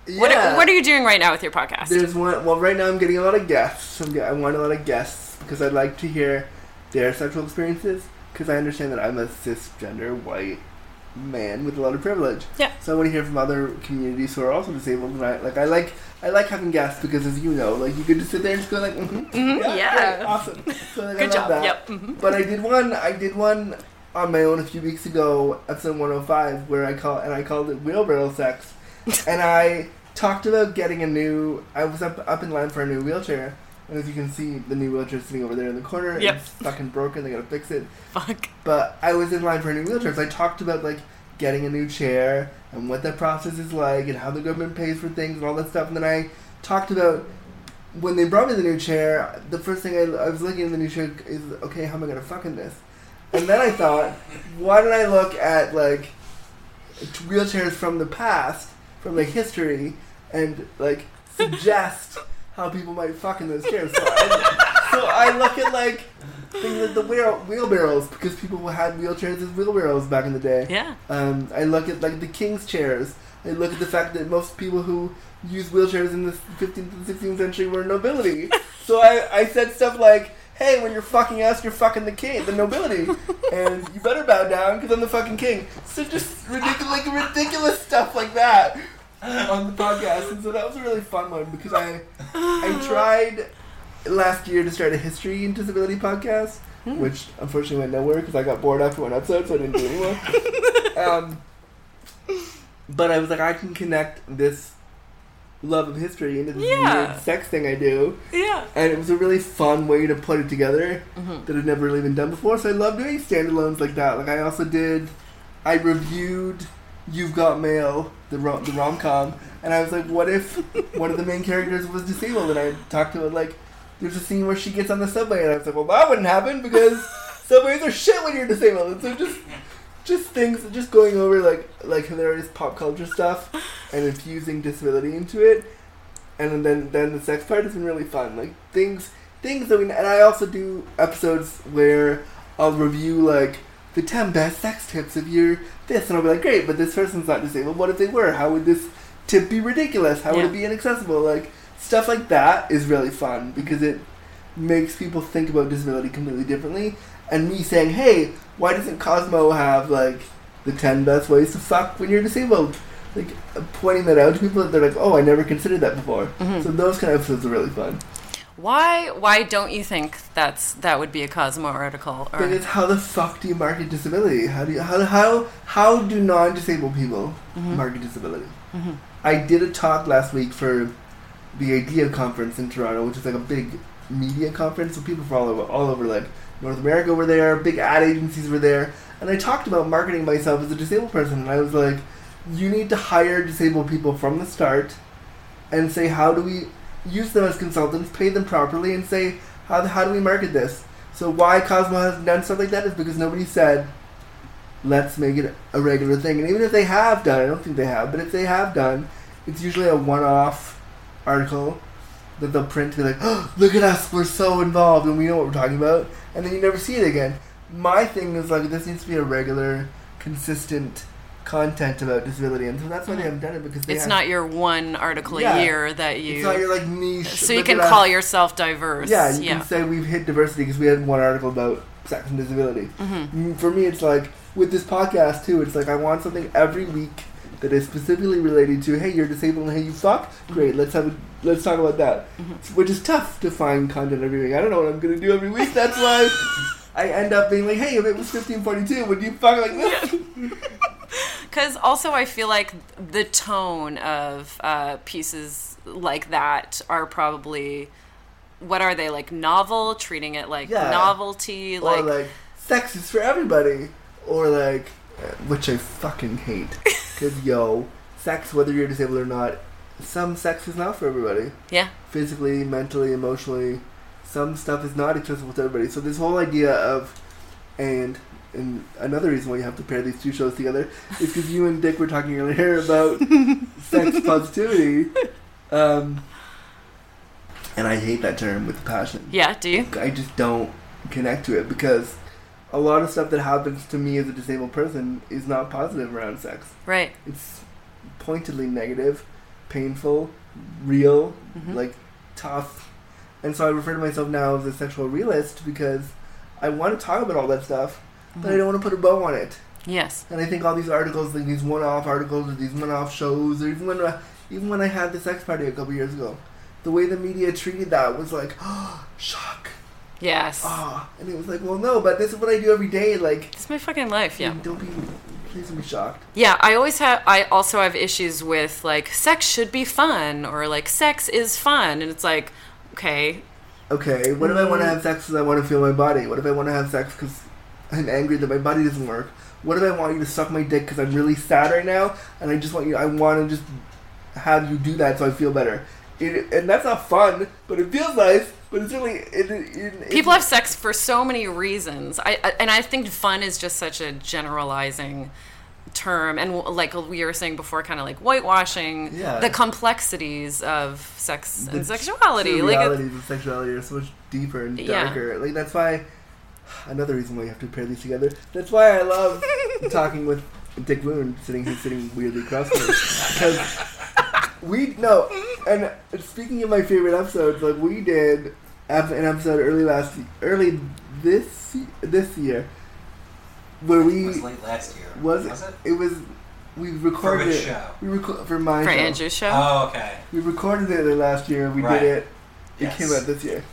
B: What,
C: Yeah.
B: are, what are you doing right now with your podcast?
C: There's one. Well, right now I'm getting a lot of guests. I'm, get- I want a lot of guests because I'd like to hear their sexual experiences. Because I understand that I'm a cisgender white man with a lot of privilege.
B: Yeah.
C: So I want to hear from other communities who are also disabled. And I like I like I like having guests because, as you know, like you could just sit there and just go like, mm-hmm,
B: Mhm, yeah.
C: great, awesome. [LAUGHS] So, like, I
B: Good
C: love
B: job.
C: that.
B: Yep. mhm.
C: But I did one. I did one on my own a few weeks ago, episode 105, where I call and I called it wheelbarrow sex, [LAUGHS] and I talked about getting a new. I was up up in line for a new wheelchair, and as you can see, the new wheelchair is sitting over there in the corner.
B: Yep.
C: It's fucking broken. They gotta fix it.
B: Fuck.
C: But I was in line for a new wheelchair, so I talked about like getting a new chair and what that process is like and how the government pays for things and all that stuff. And then I talked about when they brought me the new chair. The first thing I, I was looking at the new chair is okay, how am I gonna fuck in this? And then I thought, why don't I look at like wheelchairs from the past, from like history, and like suggest how people might fuck in those chairs. So I, so I look at like things like the wheel, wheelbarrows because people had wheelchairs as wheelbarrows back in the day.
B: Yeah.
C: Um, I look at like the king's chairs. I look at the fact that most people who used wheelchairs in the 15th and 16th century were nobility. [LAUGHS] so I, I said stuff like, "Hey, when you're fucking us, you're fucking the king, the nobility, and you better bow down because I'm the fucking king." So just ridiculous, like ridiculous stuff like that on the podcast, and so that was a really fun one because I I tried last year to start a history and disability podcast, which unfortunately went nowhere because I got bored after one episode, so I didn't do anymore. [LAUGHS] um, but I was like, I can connect this love of history into this
B: Yeah.
C: weird sex thing I do,
B: Yeah.
C: and it was a really fun way to put it together
B: Mhm.
C: that had never really been done before. So I love doing standalones like that. Like I also did, I reviewed You've Got Mail, the rom- the rom com, and I was like, what if one of the main characters was disabled? And I talked to it like, there's a scene where she gets on the subway, and I was like, well, that wouldn't happen because [LAUGHS] subways are shit when you're disabled. And so just just things, just going over like like hilarious pop culture stuff and infusing disability into it, and then then the sex part has been really fun. Like things things that we and I also do episodes where I'll review like the ten best sex tips of you're this, and I'll be like, great, but this person's not disabled. What if they were? How would this tip be ridiculous? How would it be inaccessible? Like stuff like that is really fun because it makes people think about disability completely differently. And me saying, hey, why doesn't Cosmo have like the ten best ways to fuck when you're disabled? Like pointing that out to people, that they're like, oh, I never considered that before.
B: Mhm.
C: So those kind of episodes are really fun.
B: Why? Why don't you think that's that would be a Cosmo article? Or
C: But it's how the fuck do you market disability? How do you how how how do non-disabled people
B: Mhm.
C: market disability?
B: Mhm.
C: I did a talk last week for the IDEA conference in Toronto, which is like a big media conference. So people from all over, all over like North America were there. Big ad agencies were there, and I talked about marketing myself as a disabled person. And I was like, you need to hire disabled people from the start, and say how do we use them as consultants, pay them properly, and say how how do we market this. So why Cosmo hasn't done stuff like that is because nobody said, let's make it a regular thing. And even if they have done, I don't think they have, but if they have done, it's usually a one-off article that they'll print to be like, oh, [GASPS] look at us, we're so involved and we know what we're talking about, and then you never see it again. My thing is like this needs to be a regular, consistent content about disability, and so that's why they haven't done it because
B: it's
C: have,
B: not your one article
C: Yeah.
B: a year that
C: It's
B: you.
C: not your like niche.
B: so you can call yourself diverse.
C: Yeah, you
B: yeah.
C: can say we've hit diversity because we had one article about sex and disability.
B: Mhm.
C: Mm, For me, it's like with this podcast too. It's like I want something every week that is specifically related to hey, you're disabled and hey, you fuck. Great, let's have a, let's talk about that.
B: Mhm.
C: Which is tough to find content every week. I don't know what I'm gonna do every week. That's why [LAUGHS] I end up being like, hey, if it was 1542, would you fuck like this?
B: Because [LAUGHS] also, I feel like the tone of uh, pieces like that are probably what are they like novel, treating it like
C: Yeah.
B: novelty,
C: or
B: like,
C: like sex is for everybody, or like uh, which I fucking hate. [LAUGHS] Cause yo, sex, whether you're disabled or not, some sex is not for everybody.
B: yeah,
C: Physically, mentally, emotionally, some stuff is not accessible to everybody. So this whole idea of, and and another reason why you have to pair these two shows together is because you and Dick were talking earlier about [LAUGHS] sex positivity. Um, and I hate that term with passion.
B: yeah. Do you?
C: I just don't connect to it because a lot of stuff that happens to me as a disabled person is not positive around sex.
B: Right.
C: It's pointedly negative, painful, real,
B: Mhm.
C: like tough. And so I refer to myself now as a sexual realist because I want to talk about all that stuff, but I don't want to put a bow on it.
B: Yes.
C: And I think all these articles, like these one-off articles or these one-off shows, or even when uh, even when I had the sex party a couple years ago, the way the media treated that was like, oh, [GASPS] shock,
B: Yes.
C: ah, and it was like, well, no, but this is what I do every day. Like,
B: It's my fucking life. Yeah.
C: don't be, please don't be shocked.
B: Yeah, I always have. I also have issues with like sex should be fun or like sex is fun, and it's like, okay,
C: Okay, what if I want to
B: Mm.
C: have sex because I want to feel my body? What if I want to have sex because I'm angry that my body doesn't work? What if I want you to suck my dick because I'm really sad right now and I just want you? I want to just have you do that so I feel better. It, and that's not fun, but it feels nice. But it's really it, it, it,
B: people have sex for so many reasons. I, I and I think fun is just such a generalizing term, and like we were saying before, kind of like whitewashing
C: Yeah.
B: the complexities of sex
C: the
B: and sexuality.
C: true
B: Like, it-
C: realities of sexuality are so much deeper and
B: Yeah.
C: darker. Like that's why another reason why you have to pair these together. That's why I love [LAUGHS] talking with Dick Moon sitting he's sitting weirdly across from because we no. And speaking of my favorite episodes, like we did an episode early last early this this year where
D: It was late last year.
C: was
D: was it?
C: it was we
D: For
C: recorded
D: which
C: it.
D: show?
C: We reco- for my
B: for
C: show.
B: Andrew's show.
D: Oh, okay.
C: We recorded it last year. We
D: Right.
C: did it. It
D: Yes.
C: came out this year.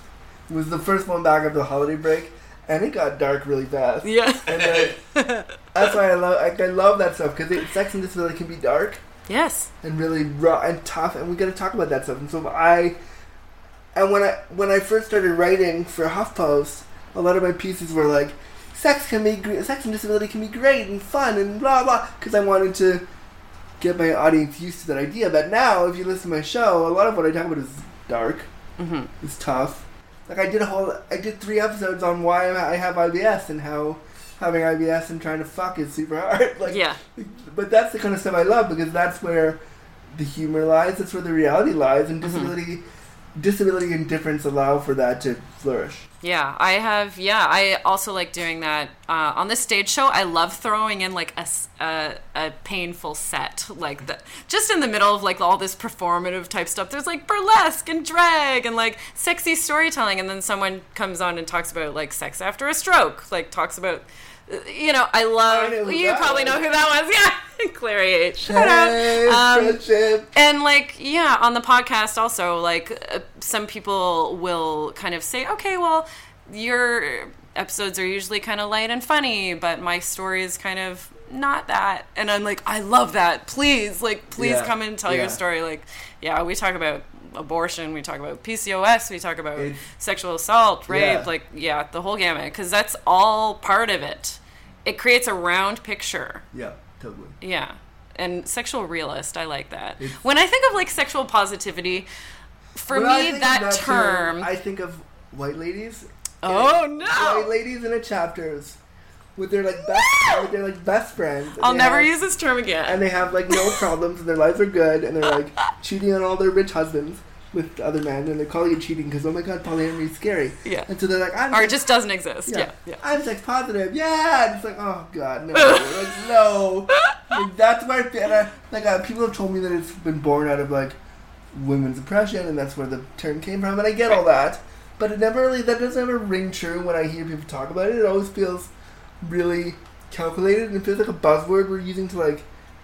C: It was the first one back after the holiday break, and it got dark really fast.
B: yeah.
C: And then, [LAUGHS] that's why I love. I, I love that stuff because sex and disability can be dark
B: yes.
C: and really raw and tough, and we got to talk about that stuff. And so I, and when I when I first started writing for HuffPost, a lot of my pieces were like, sex can be sex and disability can be great and fun and blah blah, because I wanted to get my audience used to that idea. But now, if you listen to my show, a lot of what I talk about is dark,
B: hmm
C: is tough. Like I did a whole, I did three episodes on why I have IBS and how having IBS and trying to fuck is super hard. [LAUGHS] Like,
B: yeah.
C: but that's the kind of stuff I love because that's where the humor lies. That's where the reality lies, and
B: Mhm.
C: disability, disability and difference allow for that to flourish.
B: Yeah, I have. Yeah, I also like doing that uh, on the stage show. I love throwing in like a a painful set, like the just in the middle of like all this performative type stuff. There's like burlesque and drag and like sexy storytelling, and then someone comes on and talks about like sex after a stroke, like talks about. You know, I love.
C: I
B: you probably
C: was.
B: know who that was. [LAUGHS] Yeah, Clary H. Shout.
C: Hey,
B: Um, and like yeah on the podcast also like uh, some people will kind of say okay well your episodes are usually kind of light and funny but my story is kind of not that and i'm like i love that please like please
C: Yeah,
B: come and tell
C: yeah.
B: your story like yeah we talk about abortion we talk about pcos we talk about sexual assault rape
C: Yeah.
B: like yeah the whole gamut because that's all part of it it creates a round picture
C: Yeah, totally.
B: yeah. And sexual realist, I like that.
C: It's-
B: when I think of like sexual positivity, for me
C: think
B: that,
C: of
B: term,
C: I think of white ladies.
B: Oh, no.
C: White ladies in a chapters with their like best, with their like best friends.
B: I'll never
C: have-
B: use this term again.
C: and they have like no [LAUGHS] problems and their lives are good and they're like cheating on all their rich husbands with other men and they call you cheating because oh my god polyamory is scary
B: Yeah.
C: and so they're like I'm
B: or it just doesn't exist. Yeah. Yeah.
C: I'm sex positive yeah and it's like oh god no [LAUGHS] like no like, that's where I and like uh, people have told me that it's been born out of like women's oppression and that's where the term came from and I get all that but it never really that doesn't ever ring true when I hear people talk about it it always feels really calculated and it feels like a buzzword we're using to like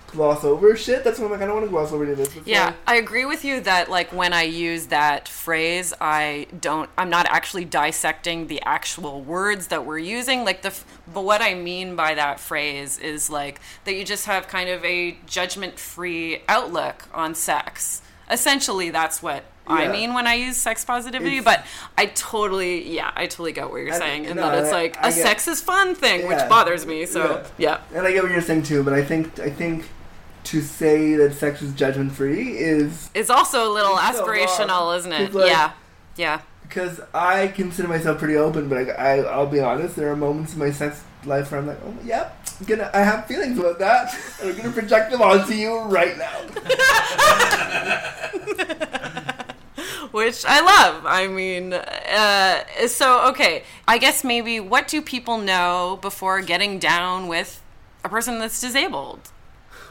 C: gloss over shit. That's why I'm like, I don't want to gloss over any of this. It's
B: Yeah,
C: like-
B: I agree with you that like when I use that phrase, I don't. I'm not actually dissecting the actual words that we're using. Like the, but what I mean by that phrase is like that you just have kind of a judgment-free outlook on sex. Essentially that's what I mean when I use sex positivity.
C: It's-
B: but I totally, yeah, I totally get what you're
C: I-
B: saying, and
C: no,
B: that it's like
C: I
B: a
C: get-
B: sex is fun thing, which bothers me. So yeah,
C: And I get what you're saying too, but I think I think to say that sex is judgment free is
B: it's also a little
C: It's so
B: aspirational, isn't it?
C: Like-
B: yeah, yeah.
C: because I consider myself pretty open, but I, I I'll be honest, there are moments in my sex life where I'm like, oh yep, I'm gonna I have feelings about that, and [LAUGHS] I'm gonna project them onto you right now. [LAUGHS]
B: which I love. I mean, uh, so okay. I guess maybe what do people know before getting down with a person that's disabled?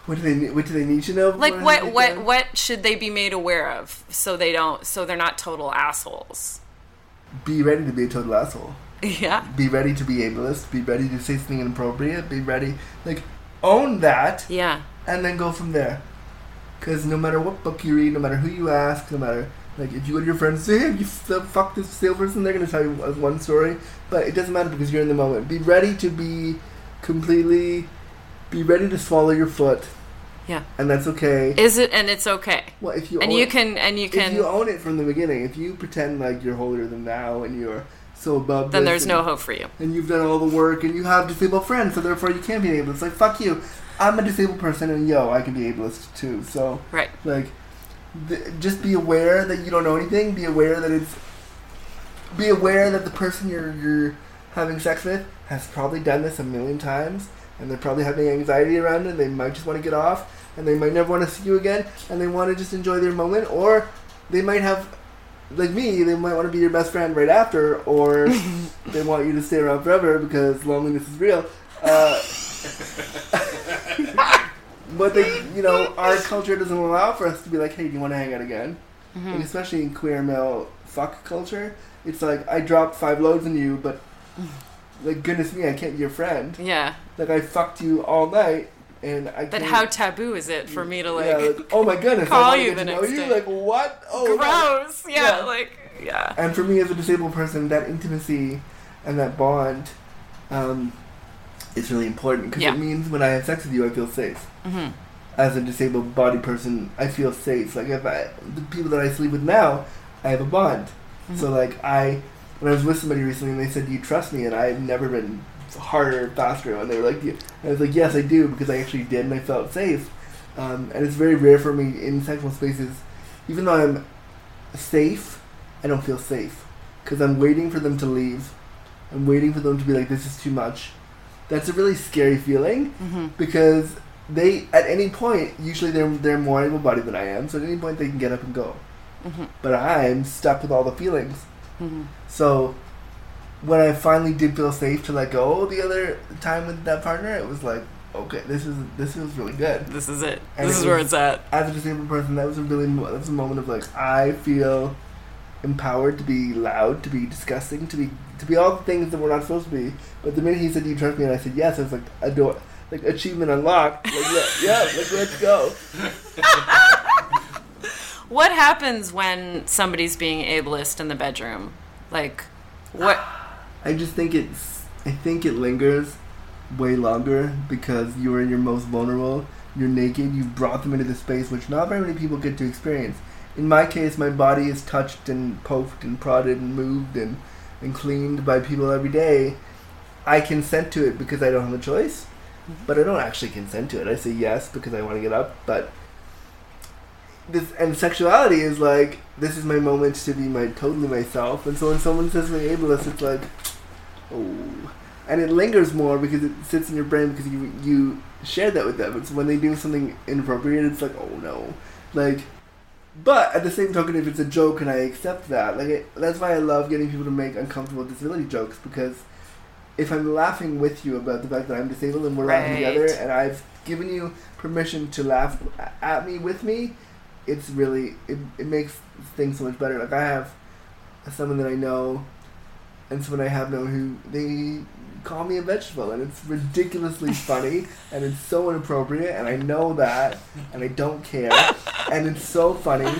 C: What do they What do they need to know?
B: Like what what
C: can?
B: what should they be made aware of so they don't so they're not total assholes?
C: Be ready to be a total asshole. [LAUGHS]
B: Yeah.
C: Be ready to be ableist. Be ready to say something inappropriate. Be ready, like own that,
B: Yeah.
C: and then go from there. Because no matter what book you read, no matter who you ask, no matter like if you go to your friends and [LAUGHS] say, "Hey, you uh, fuck this sale person," they're gonna tell you one story, but it doesn't matter because you're in the moment. Be ready to be completely, be ready to swallow your foot,
B: Yeah.
C: and that's okay.
B: Is it and it's okay.
C: well, if you
B: And you
C: it-
B: can and you can
C: if you own it from the beginning, if you pretend like you're holier than thou and you're so above,
B: then there's
C: and-
B: no hope for you.
C: and you've done all the work and you have disabled friends, so therefore you can't be ableist. Like fuck you. I'm a disabled person and yo, I can be ableist too. So
B: Right.
C: like, th- just be aware that you don't know anything. Be aware that it's. Be aware that the person you're you're having sex with has probably done this a million times, and they're probably having anxiety around it. And they might just want to get off, and they might never want to see you again, and they want to just enjoy their moment, or they might have. Like me, they might want to be your best friend right after, or [LAUGHS] they want you to stay around forever because loneliness is real. Uh, [LAUGHS] but they, you know, our culture doesn't allow for us to be like, hey, do you want to hang out again?
B: Mhm.
C: Like, especially in queer male fuck culture, it's like I dropped five loads on you, but like goodness me, I can't be your friend.
B: Yeah.
C: Like I fucked you all night, and I.
B: But how taboo is it for me to like
C: yeah, like, oh my goodness,
B: call you the next
C: you.
B: day.
C: Like what? Oh,
B: gross? Yeah,
C: Yeah.
B: like yeah.
C: And for me as a disabled person, that intimacy and that bond um, is really important because
B: Yeah.
C: it means when I have sex with you, I feel safe.
B: hmm
C: As a disabled body person, I feel safe. Like if I, the people that I sleep with now, I have a bond. So
B: Mm-hmm.
C: like I, when I was with somebody recently, and they said, "Do you trust me?" and I've never been harder, faster, and they were like, and I was like, "Yes, I do," because I actually did, and I felt safe. Um, and it's very rare for me in sexual spaces, even though I'm safe, I don't feel safe because I'm waiting for them to leave. I'm waiting for them to be like, "This is too much." That's a really scary feeling
B: hmm
C: because they, at any point, usually they're they're more able-bodied than I am, so at any point they can get up and go.
B: hmm
C: But I'm stuck with all the feelings.
B: hmm
C: So when I finally did feel safe to let go the other time with that partner, it was like, okay, this is this feels really good.
B: This is it.
C: And
B: this
C: it
B: is where it's at.
C: As a disabled person, that was a really that was a moment of like I feel empowered to be loud, to be disgusting, to be to be all the things that we're not supposed to be. But the minute he said, "Do you trust me?" and I said yes, I was like, adore, like achievement unlocked. Like yeah, yeah, like let's go. [LAUGHS]
B: What happens when somebody's being ableist in the bedroom? Like, what?
C: I just think it's I think it lingers way longer because you're in your most vulnerable. You're naked. You've brought them into the space which not very many people get to experience. In my case, my body is touched and poked and prodded and moved and, and cleaned by people every day. I consent to it because I don't have a choice, mm-hmm. but I don't actually consent to it. I say yes because I want to get up, but this and sexuality is like this is my moment to be my totally myself. And so when someone says something ableist, it's like, oh, and it lingers more because it sits in your brain because you you shared that with them. It's when they do something inappropriate, it's like, oh no, like. But at the same token, if it's a joke and I accept that, like it, that's why I love getting people to make uncomfortable disability jokes because if I'm laughing with you about the fact that I'm disabled and we're laughing together, and I've given you permission to laugh at me with me, it's really it, it makes things so much better. Like I have someone that I know and someone I have known who they call me a vegetable and it's ridiculously [LAUGHS] funny and it's so inappropriate and I know that and I don't care and it's so funny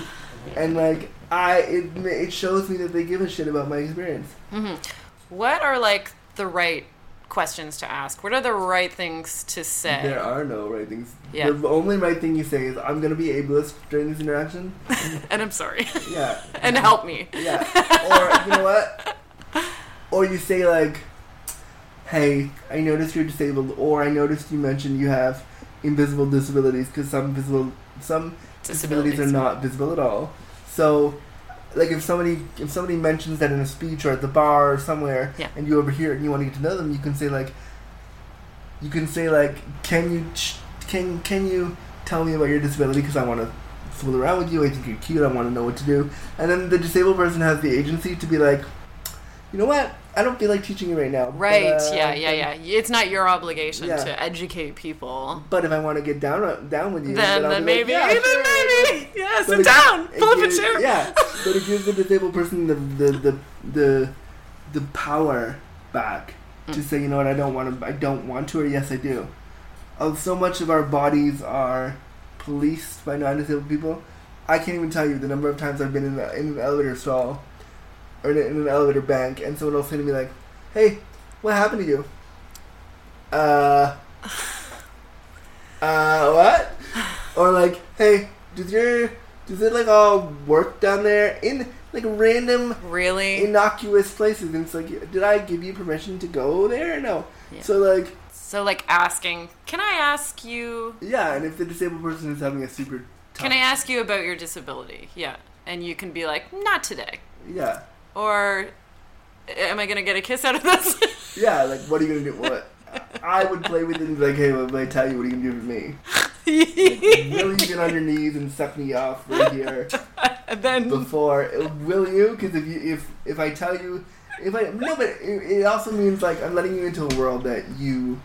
C: and like I it it shows me that they give a shit about my experience.
B: hmm What are like the right questions to ask? What are the right things to say?
C: There are no right things.
B: Yeah.
C: The only right thing you say is, "I'm gonna be ableist during this interaction." [LAUGHS]
B: and I'm sorry.
C: Yeah. [LAUGHS]
B: and help me.
C: Yeah. Or you know what? Or you say like, "Hey, I noticed you're disabled," or "I noticed you mentioned you have invisible disabilities," because some visible some disabilities are not visible at all. So, like if somebody if somebody mentions that in a speech or at the bar or somewhere,
B: Yeah.
C: and you overhear it and you want to get to know them, you can say like, you can say like, "Can you ch- can can you tell me about your disability? Because I want to." Fool around with you. I think you're cute. I want to know what to do. And then the disabled person has the agency to be like, you know what? I don't feel like teaching you right now. but,
B: Right,
C: uh,
B: yeah, yeah, yeah. It's not your obligation
C: Yeah.
B: to educate people.
C: But if I want to get down down with you,
B: Then,
C: I'll
B: then
C: be like,
B: maybe,
C: yeah,
B: then
C: sure.
B: maybe, yeah,
C: But
B: sit
C: it-
B: down, pull up a chair.
C: Yeah, [LAUGHS] but it gives the disabled person the the the the, the power back to
B: Mm.
C: say, you know what, I don't want to, I don't want to, or yes, I do. Oh, so much of our bodies are policed by non-disabled people. I can't even tell you the number of times I've been in, a, in an elevator stall or in, in an elevator bank, and someone will say to me like, "Hey, what happened to you?" Uh, uh, what? Or like, hey, does your does it like all work down there in like random
B: Really?
C: innocuous places? And it's like, did I give you permission to go there? No.
B: Yeah.
C: So like,
B: So, like, asking, can I ask you,
C: yeah, and if the disabled person is having a super, tough,
B: can I ask you about your disability? Yeah. And you can be like, not today.
C: Yeah,
B: Or, am I going to get a kiss out of this? [LAUGHS]
C: yeah. Like, what are you gonna do? What? I would play with it and be like, hey, well, if I tell you, what are you gonna do for me? Like, will you get on your knees and suck me off right here? [LAUGHS]
B: then,
C: before will you because if you if if i tell you if i no but it, it also means like i'm letting you into a world that you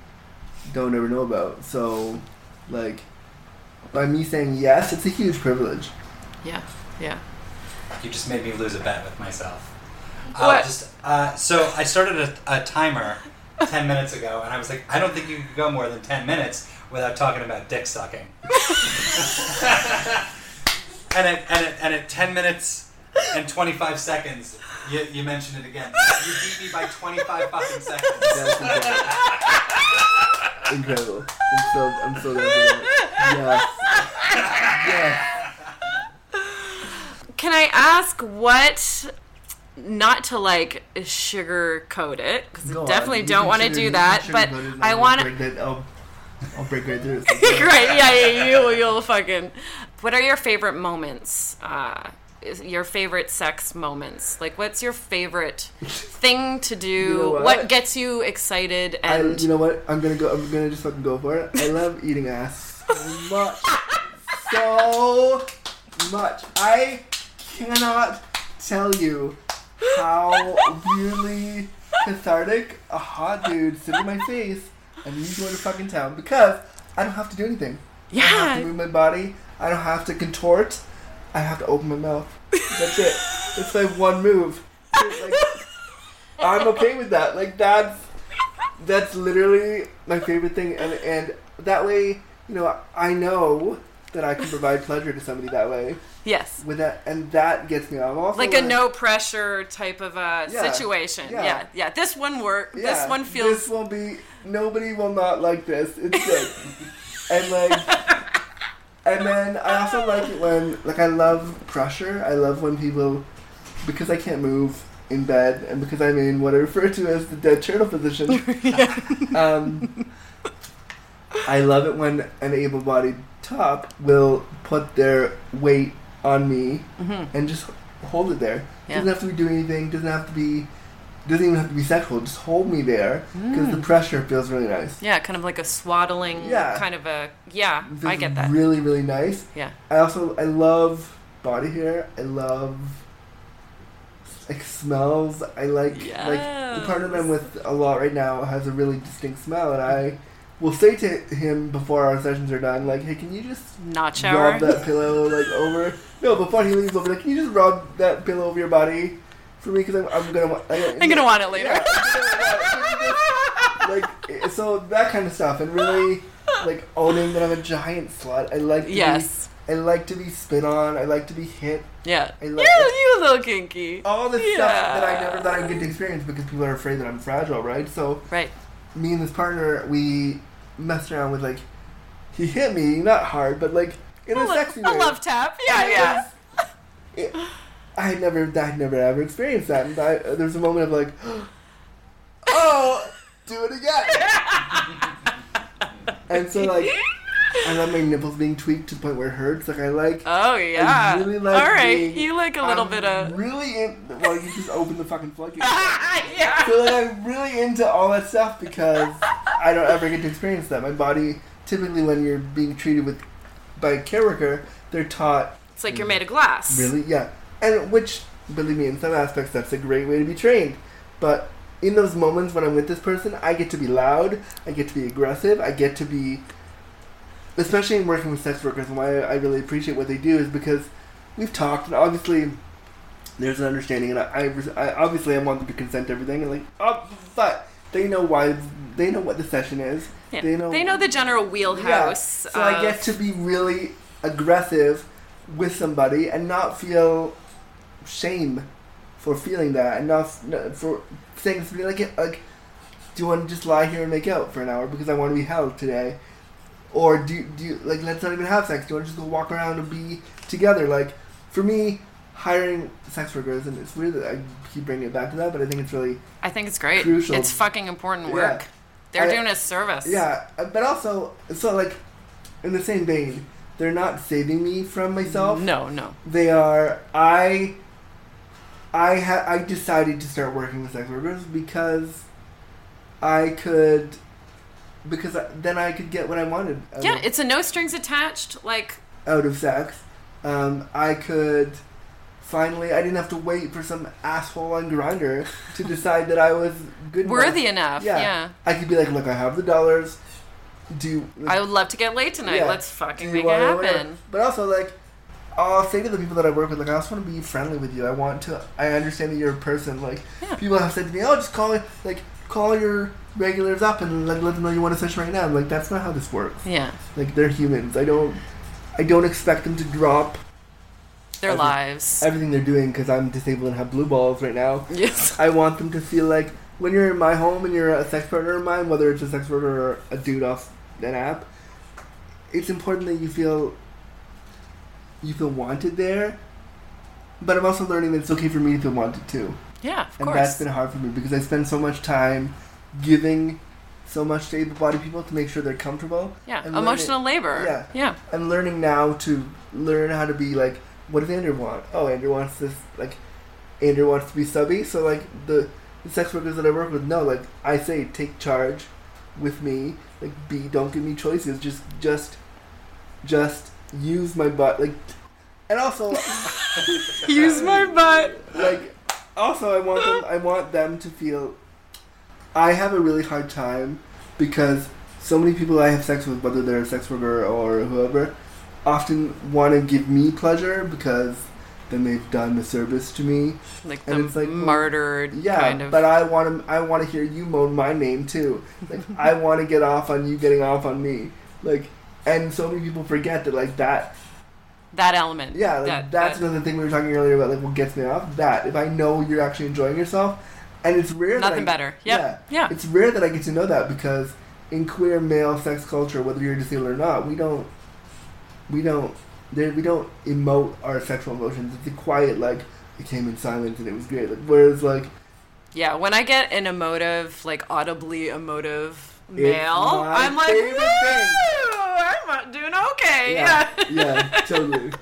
C: don't ever know about so like by me saying yes it's a huge privilege
B: yeah, yeah.
D: You just made me lose a bet with myself.
B: What?
D: Uh, just uh, so I started a, a timer ten minutes ago, and I was like, I don't think you can go more than ten minutes without talking about dick sucking. [LAUGHS] and at and at, and at ten minutes and twenty five seconds, you, you mentioned it again. You beat me by twenty five fucking seconds.
C: that's incredible incredible i'm so i'm so glad for that yes yes
B: Can I ask what, not to like sugarcoat it, because I
C: on.
B: definitely don't want to do that, but
C: sugarcoat it and
B: I want to.
C: I'll, I'll break right through it. [LAUGHS]
B: Great, yeah, yeah, you, you'll fucking. What are your favorite moments? Uh, your favorite sex moments? Like, what's your favorite thing to do?
C: You know
B: what?
C: what?
B: gets you excited?
C: I,
B: And
C: you know what? I'm gonna go. I'm gonna just fucking go for it. I love eating ass so much, [LAUGHS] so much. I cannot tell you how really cathartic a hot dude sit in my face and me going to fucking town because I don't have to do anything. Yeah. I don't have to move my body. I don't have to contort. I have to open my mouth. That's it. It's like one move. Like, I'm okay with that. Like that's that's literally my favorite thing, and and that way, you know, I know that I can provide pleasure to somebody that way.
B: yes,
C: With that, and that gets me. I'm also
B: like a no pressure type of uh,
C: Yeah,
B: situation.
C: yeah.
B: Yeah. yeah, This one work.
C: Yeah,
B: this one feels.
C: This will be. Nobody will not like this. It's good. [LAUGHS] and like, and then I also like it when like I love pressure. I love when people, because I can't move in bed and because I'm in what I refer to as the dead turtle position. [LAUGHS] [LAUGHS] um, I love it when an able-bodied top will put their weight on me
B: Mhm.
C: and just hold it there.
B: Yeah.
C: Doesn't have to be doing anything. Doesn't have to be. Doesn't even have to be sexual. Just hold me there because the
B: Mm.
C: pressure feels really nice.
B: Yeah, kind of like a swaddling
C: Yeah.
B: kind of a. Yeah, I get that.
C: Really, really nice.
B: Yeah.
C: I also I love body hair. I love like smells. I like like the partner I'm with a lot right now has a really distinct smell, and I will say to him before our sessions are done, like, "Hey, can you just
B: Not shower.
C: rub that pillow like over?" [LAUGHS] No, before he leaves over, like, "Can you just rub that pillow over your body for me? Because I'm, I'm gonna wa- I,
B: I'm gonna want it later.
C: Yeah, want it. like eh, so that kind of stuff, and really like owning that I'm a giant slut. I like to
B: yes.
C: Be, I like to be spit on. I like to be hit.
B: Yeah.
C: I
B: You,
C: like
B: you a little kinky.
C: all the stuff that I never thought I'd get to experience because people are afraid that I'm fragile, right? So
B: Right.
C: Me and this partner, we messed around with like, he hit me not hard, but like in a,
B: lo-
C: sexy
B: a
C: way.
B: love tap. Yeah,
C: It
B: yeah.
C: was- it- I had never, I had never ever experienced that, and I, there was a moment of like, [GASPS] oh, do it again. [LAUGHS] and so like, I love my nipples being tweaked to the point where it hurts. Like I like.
B: Oh yeah.
C: really like
B: All right,
C: being-
B: you like a little
C: I'm
B: bit of.
C: really in. Well, you just open the fucking floodgates. [LAUGHS]
B: yeah.
C: so like, I'm really into all that stuff because I don't ever get to experience that. My body, typically, when you're being treated with by a care worker, they're taught
B: It's like you're made of glass.
C: really, yeah, and which believe me, in some aspects, that's a great way to be trained. But in those moments when I'm with this person, I get to be loud, I get to be aggressive, I get to be, especially in working with sex workers, and why I really appreciate what they do is because we've talked, and obviously there's an understanding, and I, I, I obviously I want them to consent to everything, and like, oh, but they know why, they know what the session is,
B: Yeah.
C: they know,
B: They know the general wheelhouse.
C: yeah. So I get to be really aggressive with somebody and not feel shame for feeling that, and not no, for saying something like, like, do you want to just lie here and make out for an hour because I want to be held today, or do do you, like let's not even have sex? Do you want to just go walk around and be together? Like for me, hiring sex workers, and it's weird that I keep bringing it back to that, but I think it's really
B: I think it's great.
C: Crucial.
B: It's fucking important
C: Yeah.
B: work. They're
C: I-
B: doing a service.
C: Yeah, uh, but also, so like, in the same vein, they're not saving me from myself.
B: No, no.
C: They are. I. I ha- I decided to start working with sex workers because I could, because I, then I could get what I wanted.
B: Yeah,
C: of,
B: it's a no strings attached. Like,
C: out of sex. Um, I could. Finally, I didn't have to wait for some asshole on Grindr to decide that I was good.
B: worthy enough.
C: Yeah.
B: Yeah.
C: I could be like, look, I have the dollars. Do
B: I would love to get laid tonight.
C: Yeah.
B: Let's fucking make it happen.
C: But also, like, I'll say to the people that I work with, like, I also want to be friendly with you. I want to. I understand that you're a person. Like,
B: Yeah.
C: people have said to me, "Oh, just call it, like, call your regulars up and like, let them know you want a session right now." I'm like, that's not how this works.
B: Yeah.
C: Like, they're humans. I don't. I don't expect them to drop
B: Their
C: Every-
B: lives.
C: everything they're doing because I'm disabled and have blue balls right now. [LAUGHS]
B: yes.
C: I want them to feel like when you're in my home and you're a sex partner of mine, whether it's a sex partner or a dude off an app, it's important that you feel you feel wanted there. But I'm also learning that it's okay for me to feel wanted too,
B: Yeah, of
C: and that's been hard for me because I spend so much time giving so much to able-bodied people to make sure they're comfortable.
B: Yeah.
C: and
B: Emotional labor.
C: Yeah.
B: Yeah.
C: I'm learning now to learn how to be like, what does Andrew want? Oh, Andrew wants this, like, Andrew wants to be subby. So, like, the, the sex workers that I work with, no, like, I say, take charge with me. Like, be don't give me choices. Just, just, just use my butt. Like, and also, [LAUGHS] [LAUGHS]
B: Use my butt.
C: like, also, I want them, I want them to feel. I have a really hard time because so many people I have sex with, whether they're a sex worker or whoever, often want to give me pleasure because then they've done a service to me.
B: Like
C: And
B: the
C: it's like,
B: martyred
C: Yeah,
B: kind of.
C: but I want to. I want to hear you moan my name too. Like [LAUGHS] I want to get off on you getting off on me. Like, and so many people forget that like that.
B: that element.
C: Yeah, like
B: That-
C: that's
B: that-
C: another thing we were talking earlier about. Like what gets me off. That if I know you're actually enjoying yourself, and it's rare. that
B: Nothing
C: I,
B: better. Yep. Yeah.
C: It's rare that I get to know that because in queer male sex culture, whether you're disabled or not, we don't, we don't, there, we don't emote our sexual emotions. It's a quiet like it came in silence and it was great. Like, whereas like
B: Yeah, when I get an emotive, like audibly emotive male, I'm like,
C: favorite thing.
B: I'm doing okay.
C: yeah,
B: Yeah. [LAUGHS]
C: yeah, totally.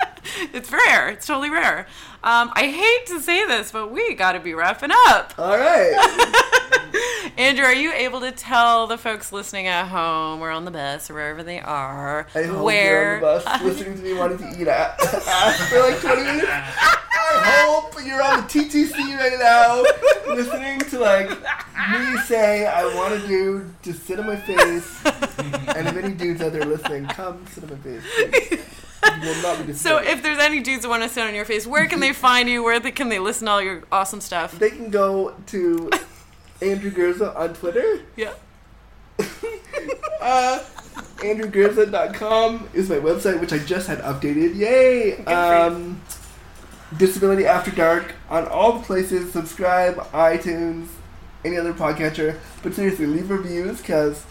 C: [LAUGHS]
B: it's rare. It's totally rare. Um, I hate to say this, but we got to be wrapping up.
C: All right. [LAUGHS]
B: Andrew, are you able to tell the folks listening at home or on the bus or wherever they are
C: I hope
B: where
C: you're on the bus [LAUGHS] listening to me wanting to eat at for like 20 minutes. I hope you're on the TTC right now, listening to like me say I want a dude to sit on my face, and if any dudes out there listening, come sit on my face. please. You will not be [LAUGHS]
B: So, if there's any dudes that want to sit on your face, where can they [LAUGHS] find you? Where they, can they listen to all your awesome stuff?
C: they can go to [LAUGHS] Andrew Gurza on Twitter.
B: Yeah.
C: Uh, AndrewGurza.com is my website, which I just had updated. Yay! Um, Disability After Dark on all the places. Subscribe, iTunes, any other podcatcher. But seriously, leave reviews because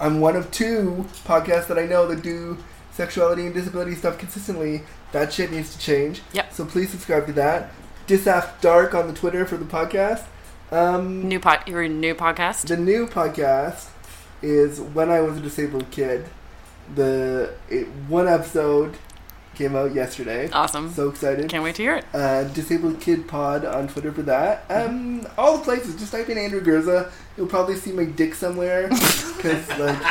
C: I'm one of two podcasts that I know that do sexuality and disability stuff consistently. That shit needs to change.
B: Yep.
C: So please subscribe to that. Disaf Dark on the Twitter for the podcast. Um,
B: New pod, your new podcast.
C: the new podcast is when I was a disabled kid. The it, one episode came out yesterday.
B: Awesome.
C: So excited!
B: Can't wait to hear it.
C: Uh, disabled kid pod on Twitter for that. Um, all the places. Just type in Andrew Gurza. You'll probably see my dick somewhere [LAUGHS] because like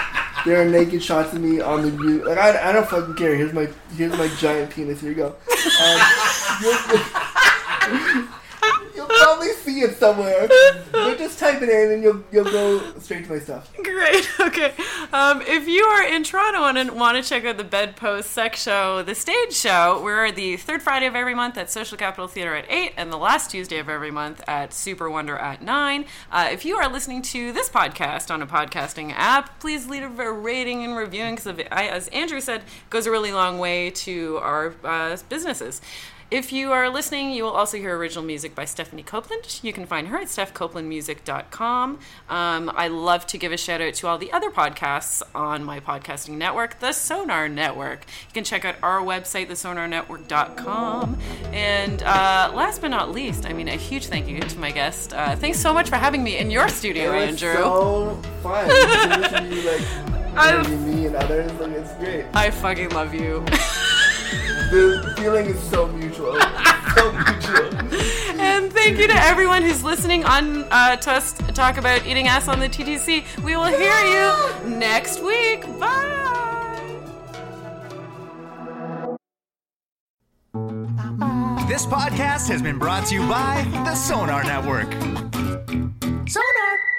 C: there are naked shots of me on the view. Like I, I don't fucking care. Here's my here's my giant penis. Here you go. Um, [LAUGHS] probably see it somewhere. But just type it in and you'll you'll go straight to my stuff.
B: Great. [LAUGHS] Okay. Um, if you are in Toronto and want to check out the Bedpost Sex Show, the stage show, we're the third Friday of every month at Social Capital Theatre at 8 and the last Tuesday of every month at Super Wonder at 9. Uh, if you are listening to this podcast on a podcasting app, please leave a rating and reviewing because, as Andrew said, goes a really long way to our uh, businesses. If you are listening, you will also hear original music by Stephanie Copeland. You can find her at stephcopelandmusic.com. Um, I love to give a shout out to all the other podcasts on my podcasting network, the Sonar Network. You can check out our website, thesonarnetwork.com. And uh, last but not least, I mean, a huge thank you to my guest. Uh, thanks so much for having me in your studio,
C: It
B: Andrew.
C: so fun you like [LAUGHS] me and others. Like it's great.
B: I fucking love you. [LAUGHS]
C: The feeling is so mutual. [LAUGHS] so mutual.
B: And thank you to everyone who's listening on uh, to us talk about eating ass on the TTC. We will hear you next week. Bye.
E: This podcast has been brought to you by the Sonar Network.
A: Sonar.